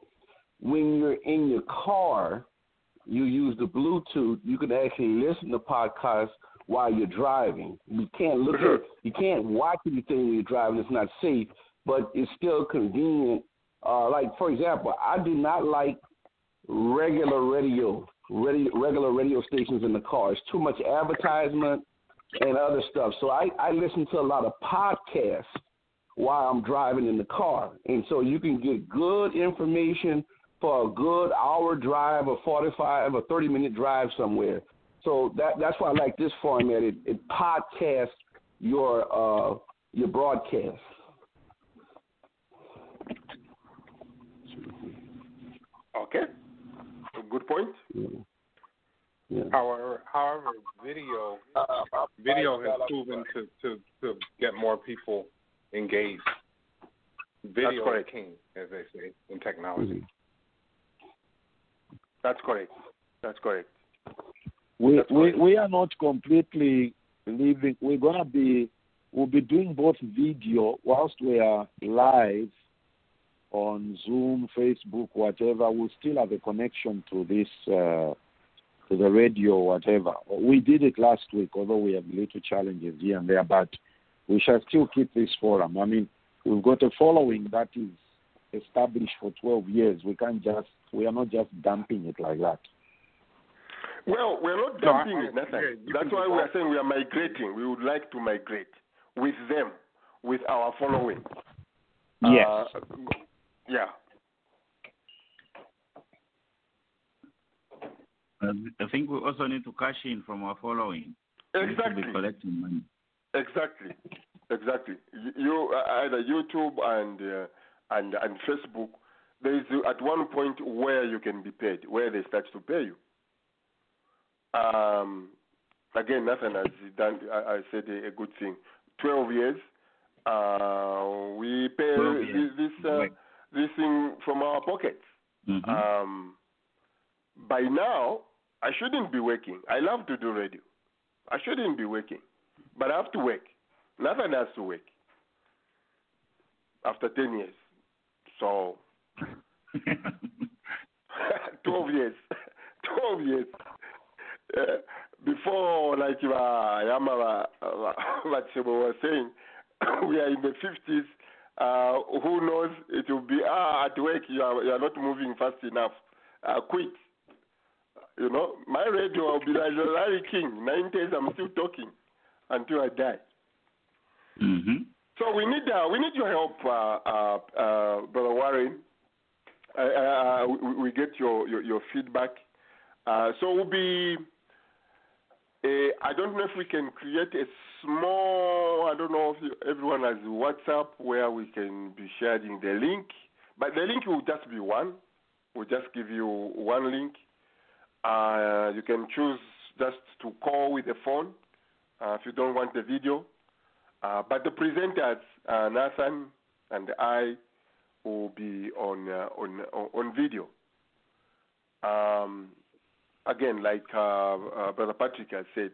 when you're in your car, you use the Bluetooth. You can actually listen to podcasts while you're driving. You can't look at, you can't watch anything when you're driving. It's not safe, but it's still convenient. Uh, like for example, I do not like regular radio radio, regular radio stations in the car. It's too much advertisement and other stuff. So I, I listen to a lot of podcasts while I'm driving in the car. And so you can get good information for a good hour drive or 45 or 30 minute drive somewhere. So that that's why I like this format. It, it podcasts your uh, your broadcast. Okay good point. Yeah. Yeah. However, however, video uh, uh, video has uh, proven to, to, to get more people engaged. Video is king, as they say in technology. Mm-hmm. That's correct. That's correct. We That's we we are not completely leaving. We're gonna be we'll be doing both video whilst we are live on Zoom, Facebook, whatever, we still have a connection to this, uh, to the radio, whatever. We did it last week, although we have little challenges here and there, but we shall still keep this forum. I mean, we've got a following that is established for 12 years. We can't just, we are not just dumping it like that. Well, we're not dumping no, I, it, nothing. That's why we are saying we are migrating. We would like to migrate with them, with our following. Yes. Uh, yeah. I think we also need to cash in from our following. Exactly. We need to be collecting money. Exactly. Exactly. You either YouTube and uh, and and Facebook. There is at one point where you can be paid, where they start to pay you. Um, again, nothing has done. I, I said a, a, good thing. Twelve years. Uh, we pay years. this. this uh, this thing from our pockets. Mm-hmm. Um, by now, I shouldn't be working. I love to do radio. I shouldn't be working, but I have to work. Nothing has to work after 10 years. So, [laughs] 12 years. [laughs] 12 years. Uh, before, like uh, Yamara uh, [laughs] was saying, [coughs] we are in the 50s uh, who knows it will be ah at work you are you are not moving fast enough. Uh, quit. You know, my radio will be like Larry King. Nineties, I'm still talking until I die. Mm-hmm. So we need uh, we need your help, uh, uh, uh brother Warren. Uh, uh, we, we, get your, your, your feedback. so we'll be. I don't know if we can create a small, I don't know if you, everyone has WhatsApp where we can be sharing the link, but the link will just be one. We'll just give you one link. Uh, you can choose just to call with the phone uh, if you don't want the video. Uh, but the presenters, uh, Nathan and I, will be on uh, on on video. Um, again, like uh, Brother Patrick has said,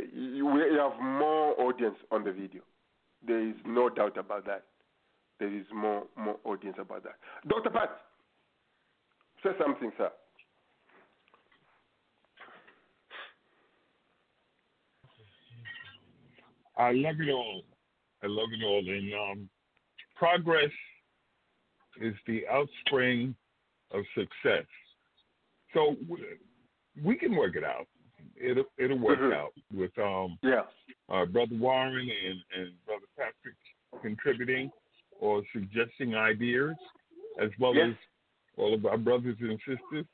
we have more audience on the video. There is no doubt about that. There is more more audience about that. Dr. Pat, say something, sir. I love it all. I love it all. And um, progress is the outspring of success. So we, we can work it out. It'll it'll work Mhm. out with um Yeah. uh, brother Warren and and brother Patrick contributing or suggesting ideas, as well Yes. as all of our brothers and sisters.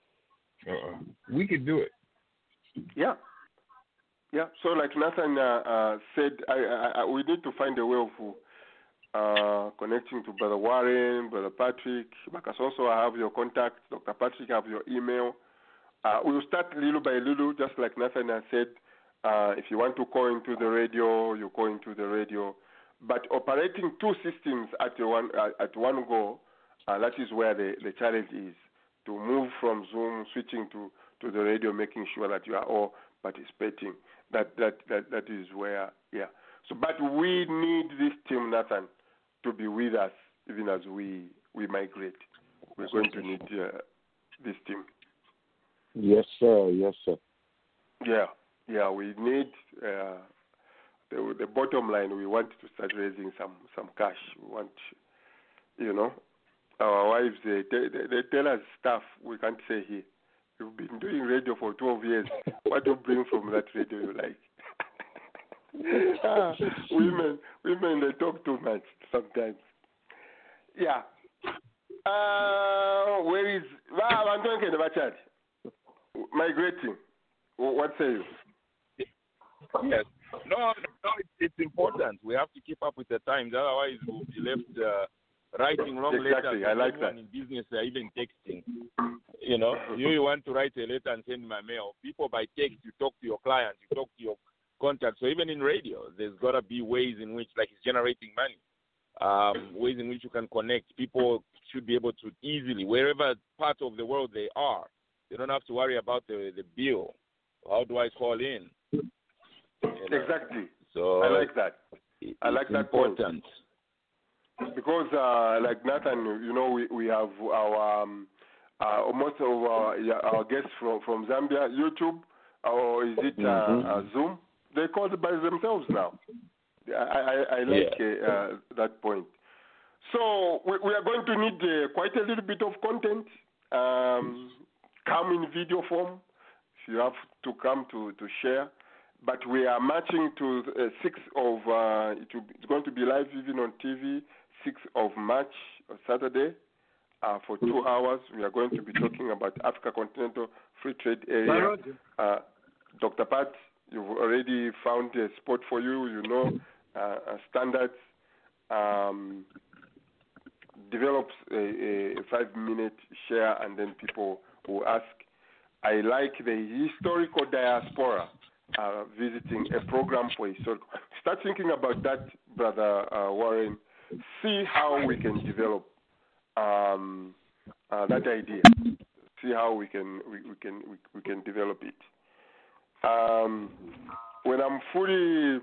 Uh, we can do it. Yeah. Yeah. So, like Nathan uh, uh, said, I, I, we need to find a way of uh, connecting to Brother Warren, Brother Patrick. Because also, I have your contact. Dr. Patrick, I have your email. Uh, we'll start little by little, just like Nathan has said. Uh, if you want to call into the radio, you call into the radio. But operating two systems at one uh, at one go, uh, that is where the, the challenge is to move from Zoom, switching to, to the radio, making sure that you are all participating. That that that, that is where yeah. So, but we need this team, Nathan, to be with us even as we we migrate. We're going to need uh, this team. Yes, sir. Yes, sir. Yeah, yeah, we need uh, the the bottom line. We want to start raising some some cash. We want, you know, our wives they they, they they tell us stuff we can't say here. You've been doing radio for 12 years. What do you bring from that radio you like? [laughs] women, women, they talk too much sometimes. Yeah. Uh, where is? Wow, I'm talking about chat. Migrating. What say you? Yes. No, no, it's important. We have to keep up with the times. Otherwise, we'll be left uh, writing long Exactly, letters. I like that. In business, they're even texting. You know, you, you want to write a letter and send my mail. People by text, you talk to your clients, you talk to your contacts. So even in radio, there's got to be ways in which, like, it's generating money. Um, ways in which you can connect. People should be able to easily, wherever part of the world they are, they don't have to worry about the the bill. How do I call in? You know? Exactly. So I like that. I like that point. Because, uh, like Nathan, you know, we, we have our um, uh, most of our, yeah, our guests from, from Zambia, YouTube, or is it uh, Mhm. uh, Zoom? They call it by themselves now. I, I, I like uh, uh, that point. So we, we are going to need uh, quite a little bit of content. Um, come in video form if you have to come to, to share. But we are matching to uh, 6th of, uh, it will it's going to be live even on TV, 6th of March, Saturday, uh, for two hours. We are going to be talking about Africa Continental Free Trade Area. Uh, Dr. Pat, you've already found a spot for you, you know, uh, standards. Um, develops a, a five minute share and then people will ask. I like the historical diaspora uh, visiting a program for historical. Start thinking about that, Brother uh, Warren. See how we can develop um, uh, that idea. See how we can we, we can we, we can develop it. Um, when I'm fully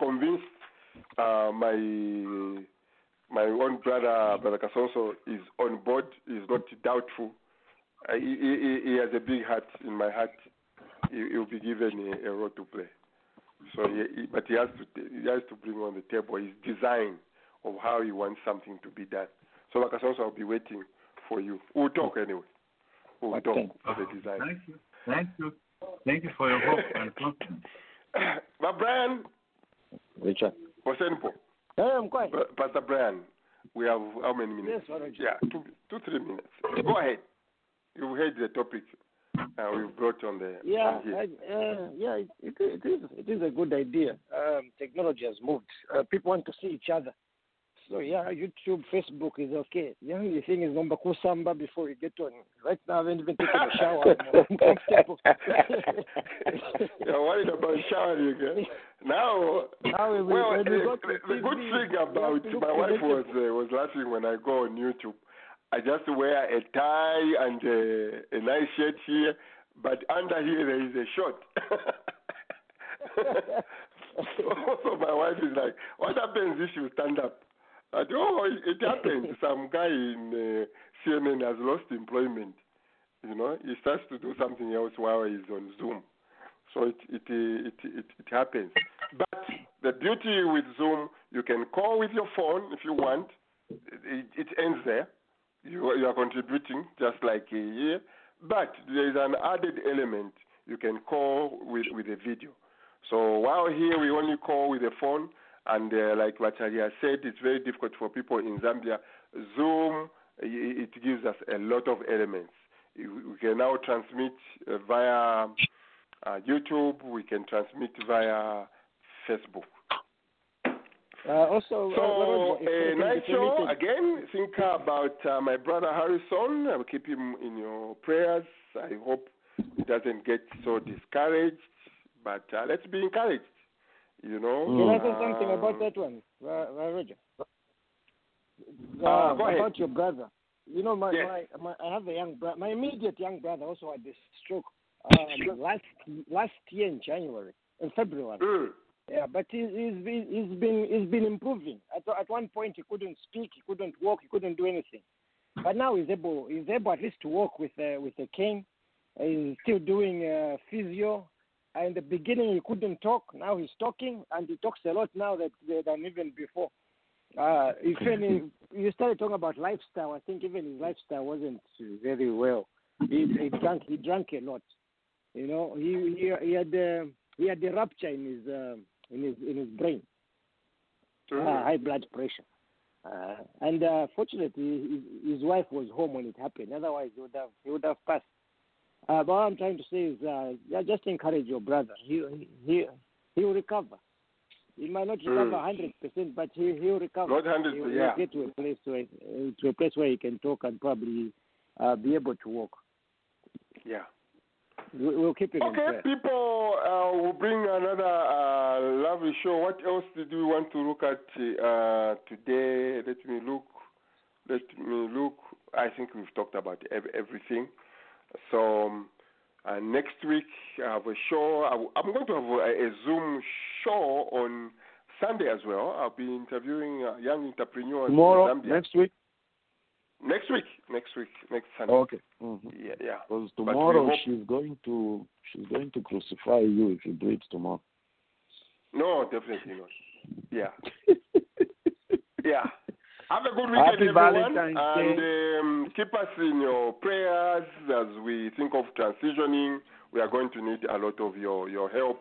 convinced, uh, my my own brother, Brother Kasonso, is on board. He's not doubtful. Uh, he, he, he has a big heart in my heart. He, he will be given a, a role to play. So, he, he, but he has to he has to bring on the table his design of how he wants something to be done. So, like Kasonso, I'll be waiting for you. We'll talk anyway. We'll talk for the design. Thank you. Thank you. Thank you for your hope [laughs] and confidence. [coughs] but Brian, Richard. Osenpo, Hey, I'm quiet. Pastor Brian, we have how many minutes? Yes, Warren. Yeah, two, two, three minutes. Go ahead. You've heard the topic uh, we brought on the Yeah, on. I, uh, yeah, it, it, it is. It is a good idea. Um, technology has moved. Uh, people want to see each other. So yeah, YouTube, Facebook is okay. The only thing is number kusamba before you get on. Right now, I haven't even taken a shower. [laughs] [laughs] You're worried about showering again. Now, Now we- well, we the, the, good thing about my wife was uh, was laughing when I go on YouTube. I just wear a tie and uh, a nice shirt here, but under here there is a short. [laughs] so my wife is like, what happens if you stand up? I oh, it, it happened. [laughs] Some guy in uh, CNN has lost employment. You know, he starts to do something else while he's on Zoom. So it it it it, it happens. But the beauty with Zoom, you can call with your phone if you want. It, it ends there. You you are contributing just like here. But there is an added element. You can call with with a video. So while here we only call with a phone, and uh, like Macharia said, it's very difficult for people in Zambia. Zoom it gives us a lot of elements. We can now transmit uh, via uh, YouTube. We can transmit via Facebook. Uh, also, So, uh, if- a if- nice if show. Again, think about uh, my brother Harrison. I will keep him in your prayers. I hope he doesn't get so discouraged, but uh, let's be encouraged. You know. Can I say something about that one, uh, uh, Roger? Uh, go ahead. about your brother. You know, my, Yes. my, my I have a young brother. My immediate young brother also had this stroke um, last last year in January, in February. Mm. Yeah, but he, he's been he's been he's been improving. At at one point he couldn't speak, he couldn't walk, he couldn't do anything. But now he's able he's able at least to walk with uh, with a cane. He's still doing uh, physio. In the beginning he couldn't talk. Now he's talking and he talks a lot now that than even before. Uh, if you started talking about lifestyle. I think even his lifestyle wasn't very well. He, he drank he drank a lot. You know, he he, he had uh, he had a rupture in his uh, in his in his brain, uh, high blood pressure. Uh, and uh, fortunately, his, his wife was home when it happened. Otherwise, he would have he would have passed. Uh, but what I'm trying to say is, uh, yeah, just encourage your brother. He he he will recover. He might not recover Mm. hundred percent, but he he'll recover. Not 100%, He will yeah. get to a place where uh, to a place where he can talk and probably uh, be able to walk. Yeah. We, we'll keep it Okay, people, uh, we'll bring another uh, lovely show. What else did we want to look at uh, today? Let me look. Let me look. I think we've talked about everything. So um, uh, next week I have a show. I w- I'm going to have a, a Zoom show on Sunday as well. I'll be interviewing uh, young entrepreneurs Tomorrow, in Zambia. next week. Next week. Next week. Next Sunday. Okay. Mm-hmm. Yeah, yeah. Because tomorrow hope- she's going to she's going to crucify you if you do it tomorrow. No, definitely not. Yeah. [laughs] yeah. Have a good weekend, Happy everyone, Valentine's and um, keep us in your prayers as we think of transitioning. We are going to need a lot of your your help,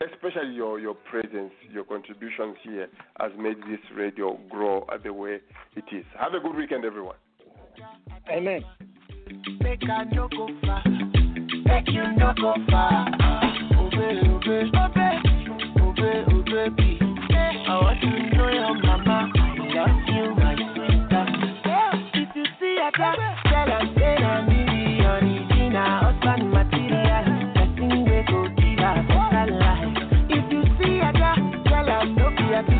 especially your your presence, your contributions here has made this radio grow the way it is. Have a good weekend, everyone. Amen. Make I no go far. Make you no go far. Obey, obey, obey, obey, obey. I want to know your mama. Love you, my sister. If girl, tell her say husband material. Wey go give her. If you see girl, tell her be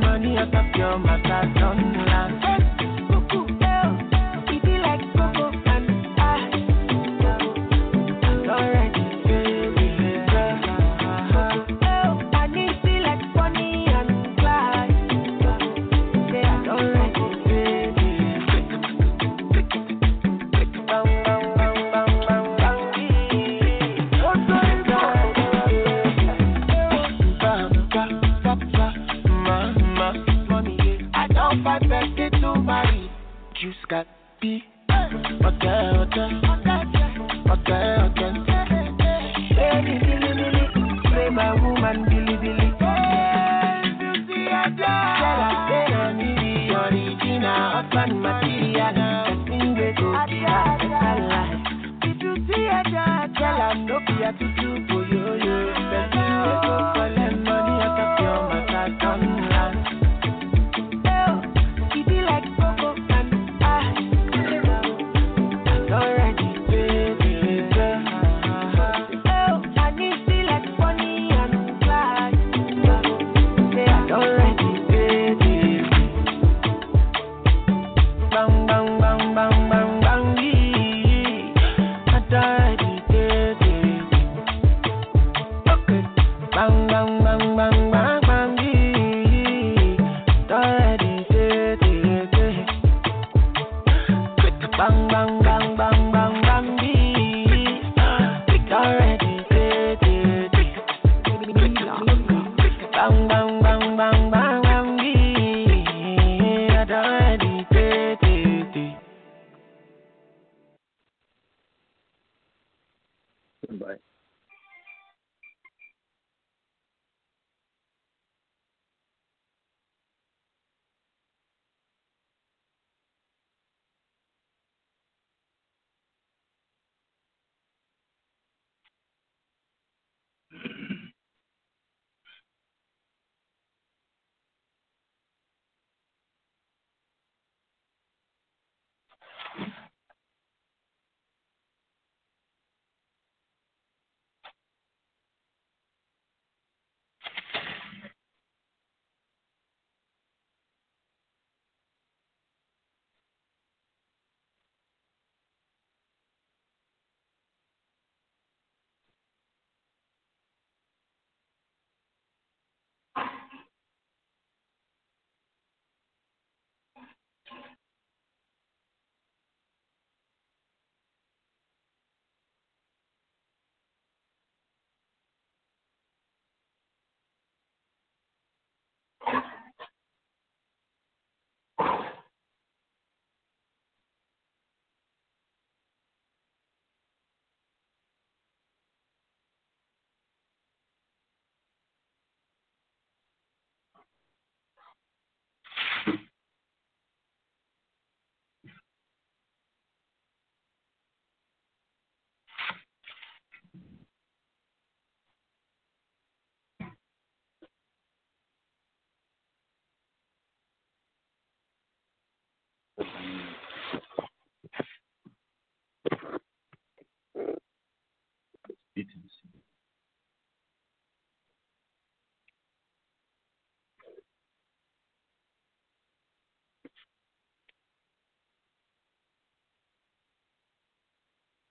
money your matter don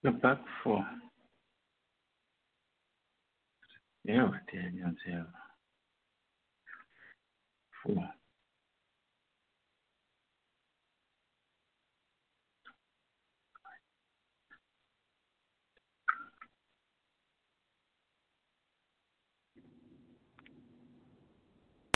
The back four. Yeah, what the hell, Four.